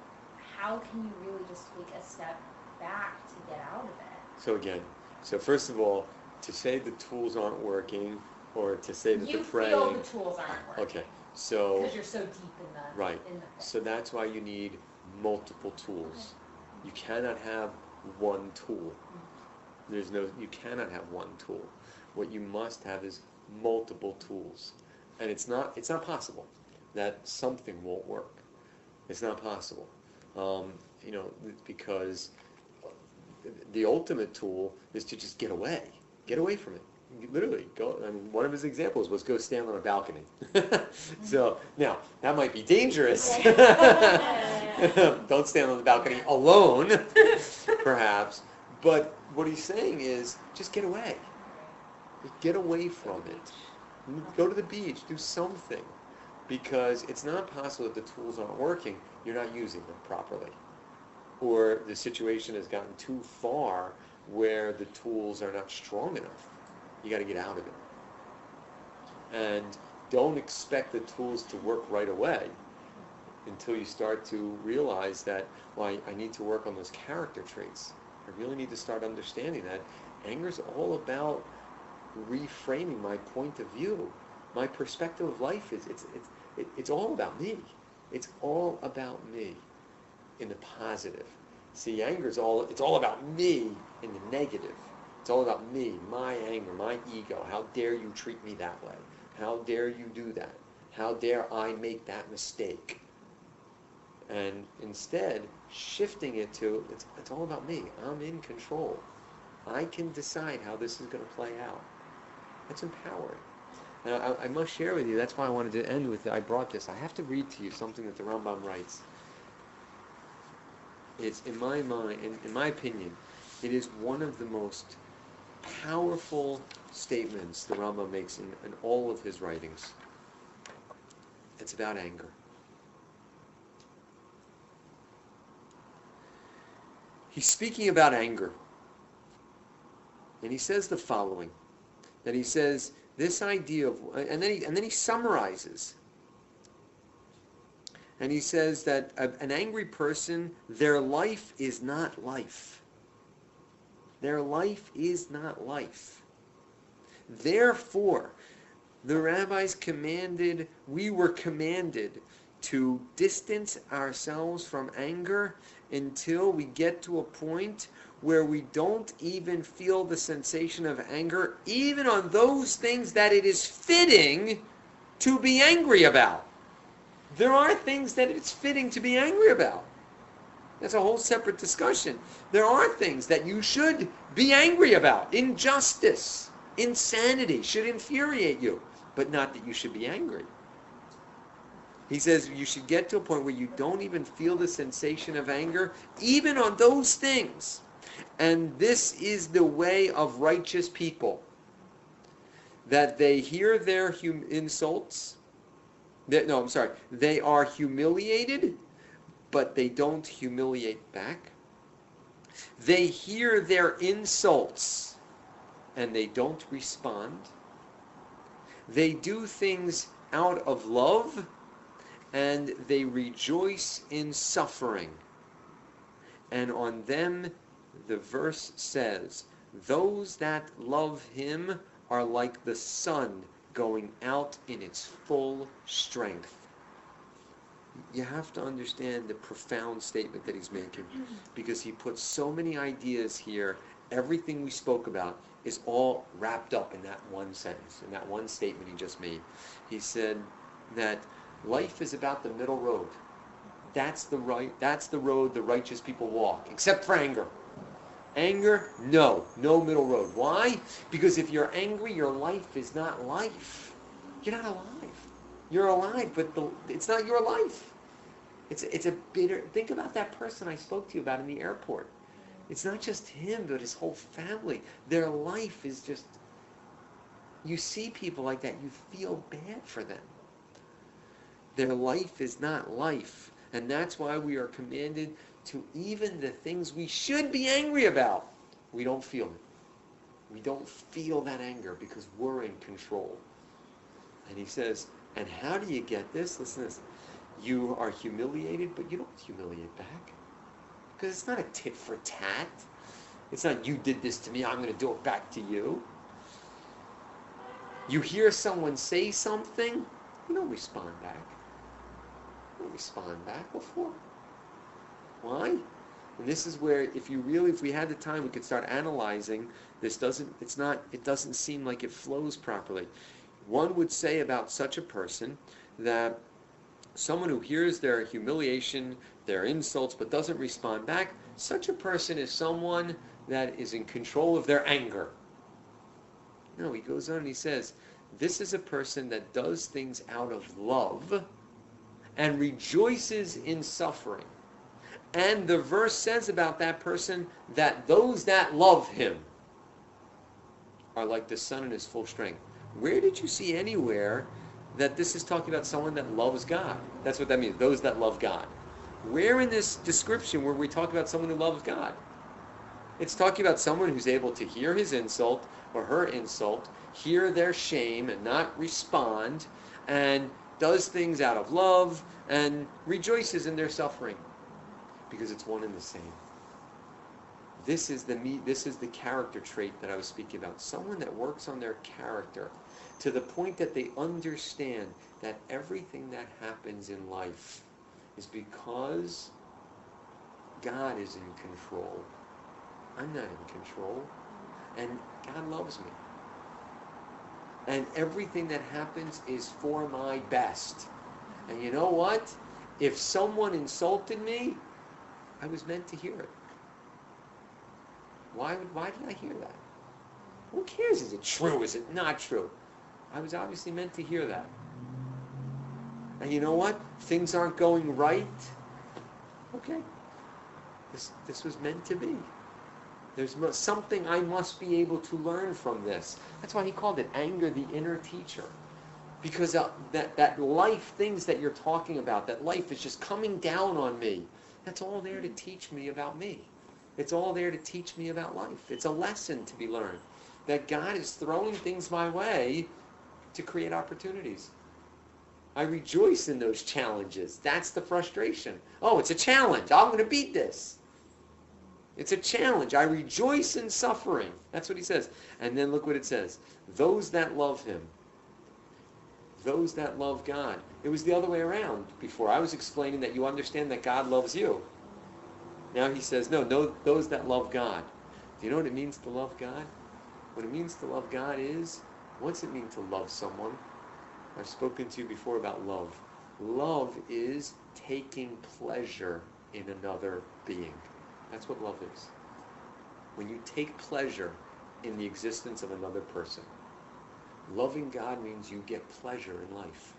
how can you really just take a step back to get out of it? So again, so first of all, to say the tools aren't working, or to say that You the feel praying, the tools aren't working. okay, so, Because you're so deep in the Right. in the so that's why you need multiple tools. You cannot have one tool. There's no, you cannot have one tool. What you must have is multiple tools. And it's not, it's not possible that something won't work. It's not possible. Um, you know, because the ultimate tool is to just get away. Get away from it. Literally, go. Mean, one of his examples was go stand on a balcony. so now that might be dangerous. Don't stand on the balcony alone, perhaps. But what he's saying is just get away. Get away from it. Go to the beach. Do something. Because it's not possible that the tools aren't working. You're not using them properly. Or the situation has gotten too far where the tools are not strong enough. You got to get out of it. And don't expect the tools to work right away until you start to realize that, well, I, I need to work on those character traits. I really need to start understanding that anger is all about reframing my point of view. My perspective of life is it's it's it, it's all about me. It's all about me in the positive. See, anger is all it's all about me in the negative. It's all about me, my anger, my ego. How dare you treat me that way? How dare you do that? How dare I make that mistake? And instead, shifting it to, it's, it's all about me. I'm in control. I can decide how this is going to play out. That's empowering. And I, I, must share with you, that's why I wanted to end with, I brought this. I have to read to you something that the Rambam writes. It's, in my mind, in, in my opinion, it is one of the most powerful statements the Rambam makes in, in all of his writings. It's about anger. He's speaking about anger. And he says the following that he says this idea of and then he, and then he summarizes and he says that a, an angry person their life is not life their life is not life therefore the rabbis commanded we were commanded to distance ourselves from anger until we get to a point where we don't even feel the sensation of anger, even on those things that it is fitting to be angry about. There are things that it's fitting to be angry about. That's a whole separate discussion. There are things that you should be angry about. Injustice, insanity should infuriate you, but not that you should be angry. He says you should get to a point where you don't even feel the sensation of anger, even on those things. And this is the way of righteous people. That they hear their hum- insults. That, no, I'm sorry. They are humiliated, but they don't humiliate back. They hear their insults, and they don't respond. They do things out of love and they rejoice in suffering. And on them the verse says, Those that love him are like the sun going out in its full strength. You have to understand the profound statement that he's making mm-hmm. because he puts so many ideas here. Everything we spoke about is all wrapped up in that one sentence, in that one statement he just made. He said that Life is about the middle road. That's the right that's the road the righteous people walk, except for anger. Anger, no, no middle road. Why? Because if you're angry, your life is not life. You're not alive. You're alive, but the, it's not your life. It's it's a bitter. Think about that person I spoke to you about in the airport. It's not just him, but his whole family. Their life is just. You see people like that, you feel bad for them. Their life is not life. And that's why we are commanded to even the things we should be angry about, we don't feel it. We don't feel that anger because we're in control. And he says, and how do you get this? Listen to this. You are humiliated, but you don't humiliate back. Because it's not a tit for tat. It's not you did this to me, I'm going to do it back to you. You hear someone say something, you don't respond back You don't respond back before. Why? And this is where, if you really, if we had the time, we could start analyzing. This doesn't, it's not, it doesn't seem like it flows properly. One would say about such a person that someone who hears their humiliation, their insults, but doesn't respond back, such a person is someone that is in control of their anger. No, he goes on and he says, this is a person that does things out of love and rejoices in suffering. And the verse says about that person that those that love him are like the sun in his full strength. Where did you see anywhere that this is talking about someone that loves God? That's what that means, those that love God. Where in this description where we talk about someone who loves God? It's talking about someone who's able to hear his insult or her insult, hear their shame and not respond, and does things out of love and rejoices in their suffering because it's one and the same. This is the me, this is the character trait that I was speaking about. Someone that works on their character to the point that they understand that everything that happens in life is because God is in control. I'm not in control. And God loves me. And everything that happens is for my best. And you know what? If someone insulted me, I was meant to hear it. Why, why did I hear that? Who cares? Is it true? Is it not true? I was obviously meant to hear that. And you know what? Things aren't going right. Okay. This, this was meant to be. There's something I must be able to learn from this. That's why he called it anger, the inner teacher. Because uh, that, that life, things that you're talking about, that life is just coming down on me, that's all there to teach me about me. It's all there to teach me about life. It's a lesson to be learned. That God is throwing things my way to create opportunities. I rejoice in those challenges. That's the frustration. Oh, it's a challenge. I'm going to beat this. It's a challenge. I rejoice in suffering. That's what he says. And then look what it says. Those that love him. Those that love God. It was the other way around before. I was explaining that you understand that God loves you. Now he says, no, no, those that love God. Do you know what it means to love God? What it means to love God is, what's it mean to love someone? I've spoken to you before about love. Love is taking pleasure in another being. That's what love is. When you take pleasure in the existence of another person. Loving God means you get pleasure in life.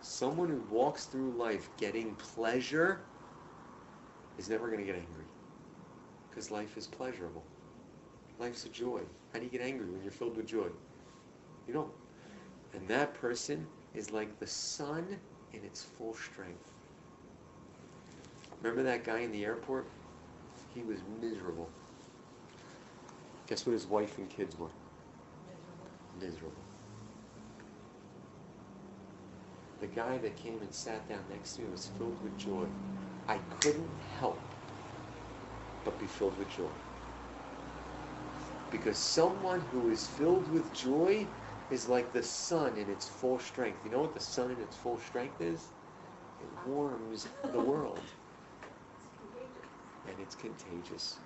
Someone who walks through life getting pleasure is never going to get angry. Because life is pleasurable. Life's a joy. How do you get angry when you're filled with joy? You don't. And that person is like the sun in its full strength. Remember that guy in the airport? He was miserable. Guess what his wife and kids were? Miserable. The guy that came and sat down next to me was filled with joy. I couldn't help but be filled with joy. Because someone who is filled with joy is like the sun in its full strength. You know what the sun in its full strength is? It warms the world. And it's contagious.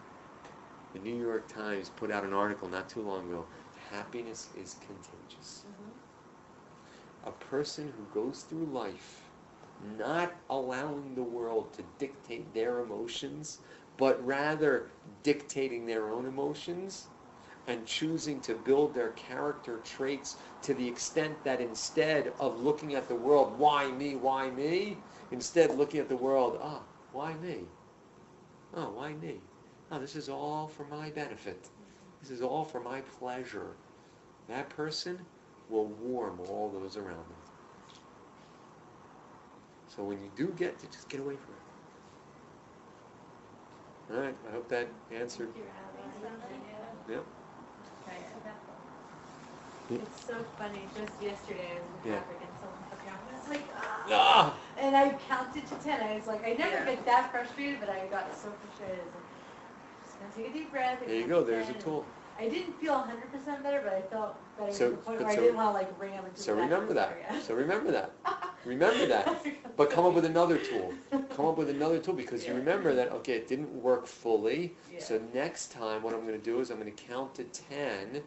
The New York Times put out an article not too long ago. Happiness is contagious. Mm-hmm. A person who goes through life not allowing the world to dictate their emotions, but rather dictating their own emotions and choosing to build their character traits to the extent that instead of looking at the world, why me, why me, instead looking at the world, ah, oh, why me? Oh, why me? Oh, this is all for my benefit. This is all for my pleasure. That person will warm all those around them. So when you do get to, just get away from it. All right, I hope that answered. Yep. It's so funny. Just yesterday, I was in Yeah. traffic and someone cut me off, and I was like, ah! Ah! And I counted to ten. I was like, I never Yeah. get that frustrated, but I got so frustrated. I was like, just gonna take a deep breath. There you count go. to There's a 10, tool. I didn't feel 100% better, but I felt better So- to the point but where so- I didn't want to like ram into So the back of remember the that. car, So remember that. Remember that. Oh but come up with another tool. Come up with another tool because you remember that, okay, it didn't work fully. So next time what I'm going to do is I'm going to count to 10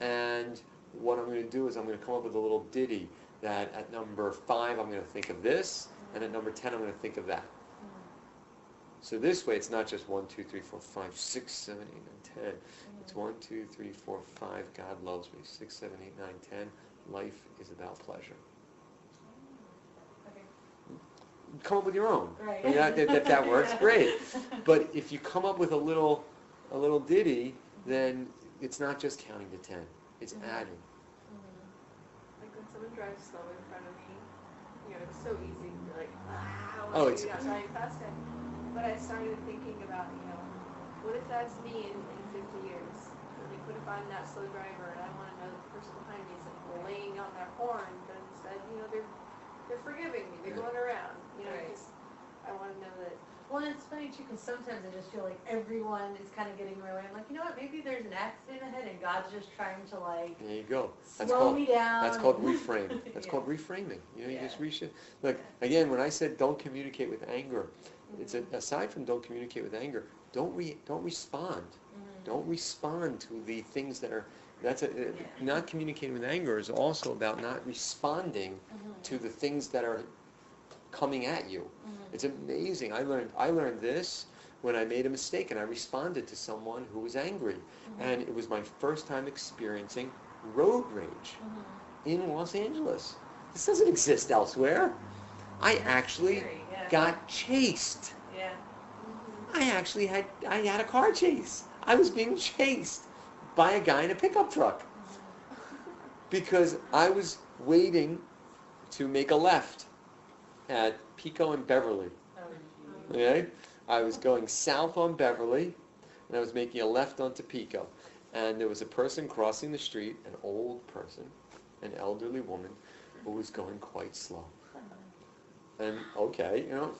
and what I'm going to do is I'm going to come up with a little ditty that at number 5 I'm going to think of this and at number 10 I'm going to think of that. Mm-hmm. So this way it's not just 1, 2, 3, 4, 5, 6, 7, 8, 9, 10. Mm-hmm. It's 1, 2, 3, 4, 5, God loves me. 6, 7, 8, 9, 10, life is about pleasure. Okay. Come up with your own. Right. I mean, that, if that works, great. But if you come up with a little, a little ditty, then it's not just counting to ten. It's Mhm. adding. Like when someone drives slow in front of me, you know, it's so easy to be like, ah, Oh, it's- driving him. But I started thinking about, you know, what if that's me in, in 50 years? Like, what if I'm that slow driver and I want to know the person behind me isn't laying on their horn, but instead, you know, they're they're forgiving me. They're going around. You know, Right. 'cause I want to know that. Well, and it's funny too, because sometimes I just feel like everyone is kind of getting in my way. I'm like, you know what? Maybe there's an accident ahead, and God's just trying to like There you go. That's slow called me down. That's called and- reframe. That's Yeah. called reframing. You know, you Yeah. just reshift. Look, again, when I said don't communicate with anger, it's a, aside from don't communicate with anger, don't re, don't respond. Mhm. Don't respond to the things that are. That's a, Yeah. not communicating with anger is also about not responding Mhm. to the things that are coming at you. Mhm. It's amazing. I learned I learned this when I made a mistake and I responded to someone who was angry, Mhm. and it was my first time experiencing road rage Mhm. in Los Angeles. This doesn't exist elsewhere. I actually scary, yeah. got chased. Yeah. I actually had I had a car chase. I was being chased by a guy in a pickup truck because I was waiting to make a left at Pico and Beverly. Okay? I was going south on Beverly and I was making a left onto Pico. And there was a person crossing the street, an old person, an elderly woman, who was going quite slow. And okay, you know,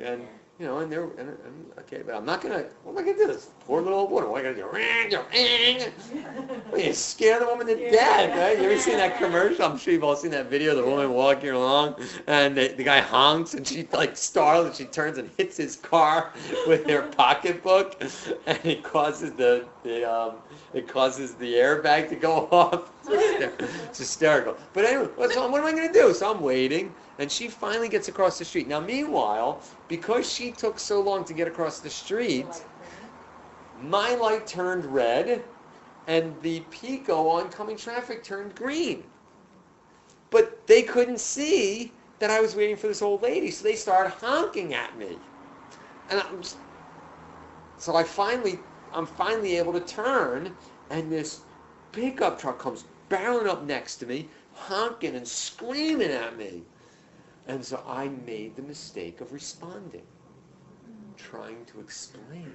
and you know, and they're and, and okay, but I'm not gonna. What am I gonna do? This poor little old woman. What am I gonna do? Well, you scare the woman to Yeah. death, right? You ever seen that commercial? I'm sure you've all seen that video. of The woman walking along, and the, the guy honks, and she like startled, and she turns and hits his car with her pocketbook, and it causes the the um, it causes the airbag to go off. It's hysterical. But anyway, so what am I going to do? So I'm waiting, and she finally gets across the street. Now, meanwhile, because she took so long to get across the street, my light turned red, and the Pico oncoming traffic turned green. But they couldn't see that I was waiting for this old lady, so they started honking at me. And I'm just, so I finally, I'm finally able to turn, and this pickup truck comes barreling up next to me, honking and screaming at me. And so I made the mistake of responding, trying to explain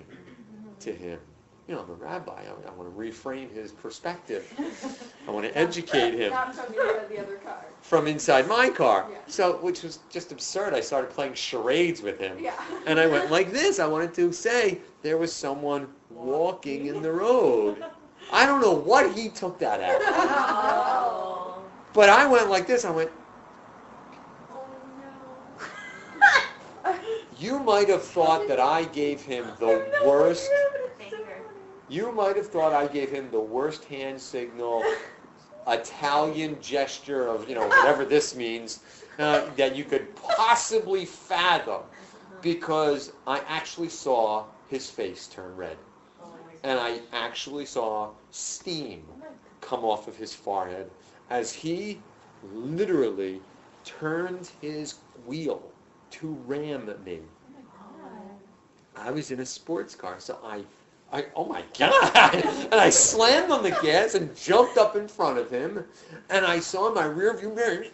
to him. You know, I'm a rabbi. I, I want to reframe his perspective. I want to educate him Not from uh, the other car. from inside my car. Yeah. So, which was just absurd. I started playing charades with him. Yeah. And I went like this. I wanted to say there was someone walking in the road. I don't know what he took that as. Oh. But I went like this. I went, you might have thought that I gave him the worst. You might have thought I gave him the worst hand signal, Italian gesture of, you know, whatever this means, uh, that you could possibly fathom because I actually saw his face turn red. And I actually saw steam come off of his forehead as he literally turned his wheel to ram me. I was in a sports car, so I, I, oh my God! And I slammed on the gas and jumped up in front of him, and I saw my rear view mirror,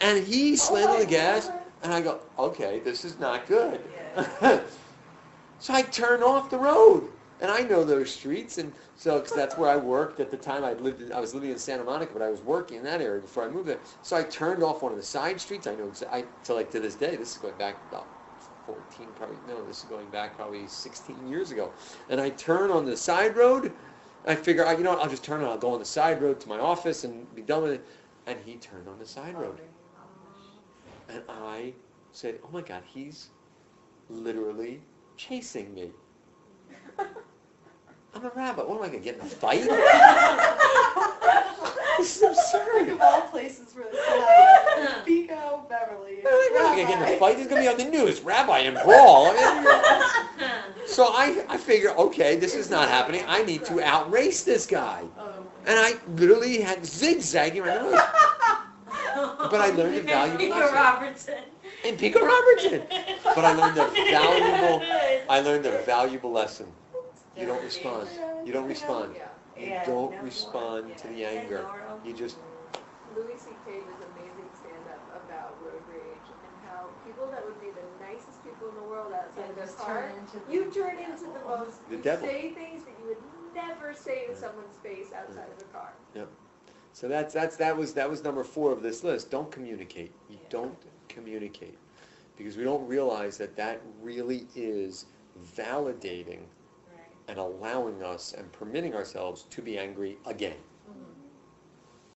and he slammed on the gas, and I go, okay, this is not good. so I turn off the road, and I know those streets, and so cause that's where I worked at the time. I lived, in, I was living in Santa Monica, but I was working in that area before I moved there. So I turned off one of the side streets. I know, I to like to this day. This is going back about 14, probably no, this is going back probably 16 years ago. And I turn on the side road. I figure, you know, what, I'll just turn and I'll go on the side road to my office and be done with it. And he turned on the side road. And I said, oh my God, he's literally chasing me. I'm a rabbit. What am I going to get in a fight? this is absurd. Of all places for this to happen. Pico, Beverly. I'm not get in a fight. Is going to be on the news. Rabbi and brawl. I mean, so I, I figure, okay, this is not happening. I need to outrace this guy. Oh. And I literally had zigzagging around. the. But I learned a valuable Peter lesson. Robertson. And Pico Robertson. But I learned a valuable, I learned a valuable lesson. You don't respond. You don't respond. You don't respond to the anger. Laurel. You just, Louis C.K. does amazing stand-up about road rage and how people that would be the nicest people in the world outside of their just car, turn into the you turn into the devil. most, The you devil. say things that you would never say in Yeah. someone's face outside of the car. so that's, that's, that was, that was number four of this list. Don't communicate. You Yeah. don't communicate. Because we don't realize that that really is validating Right. and allowing us and permitting ourselves to be angry again.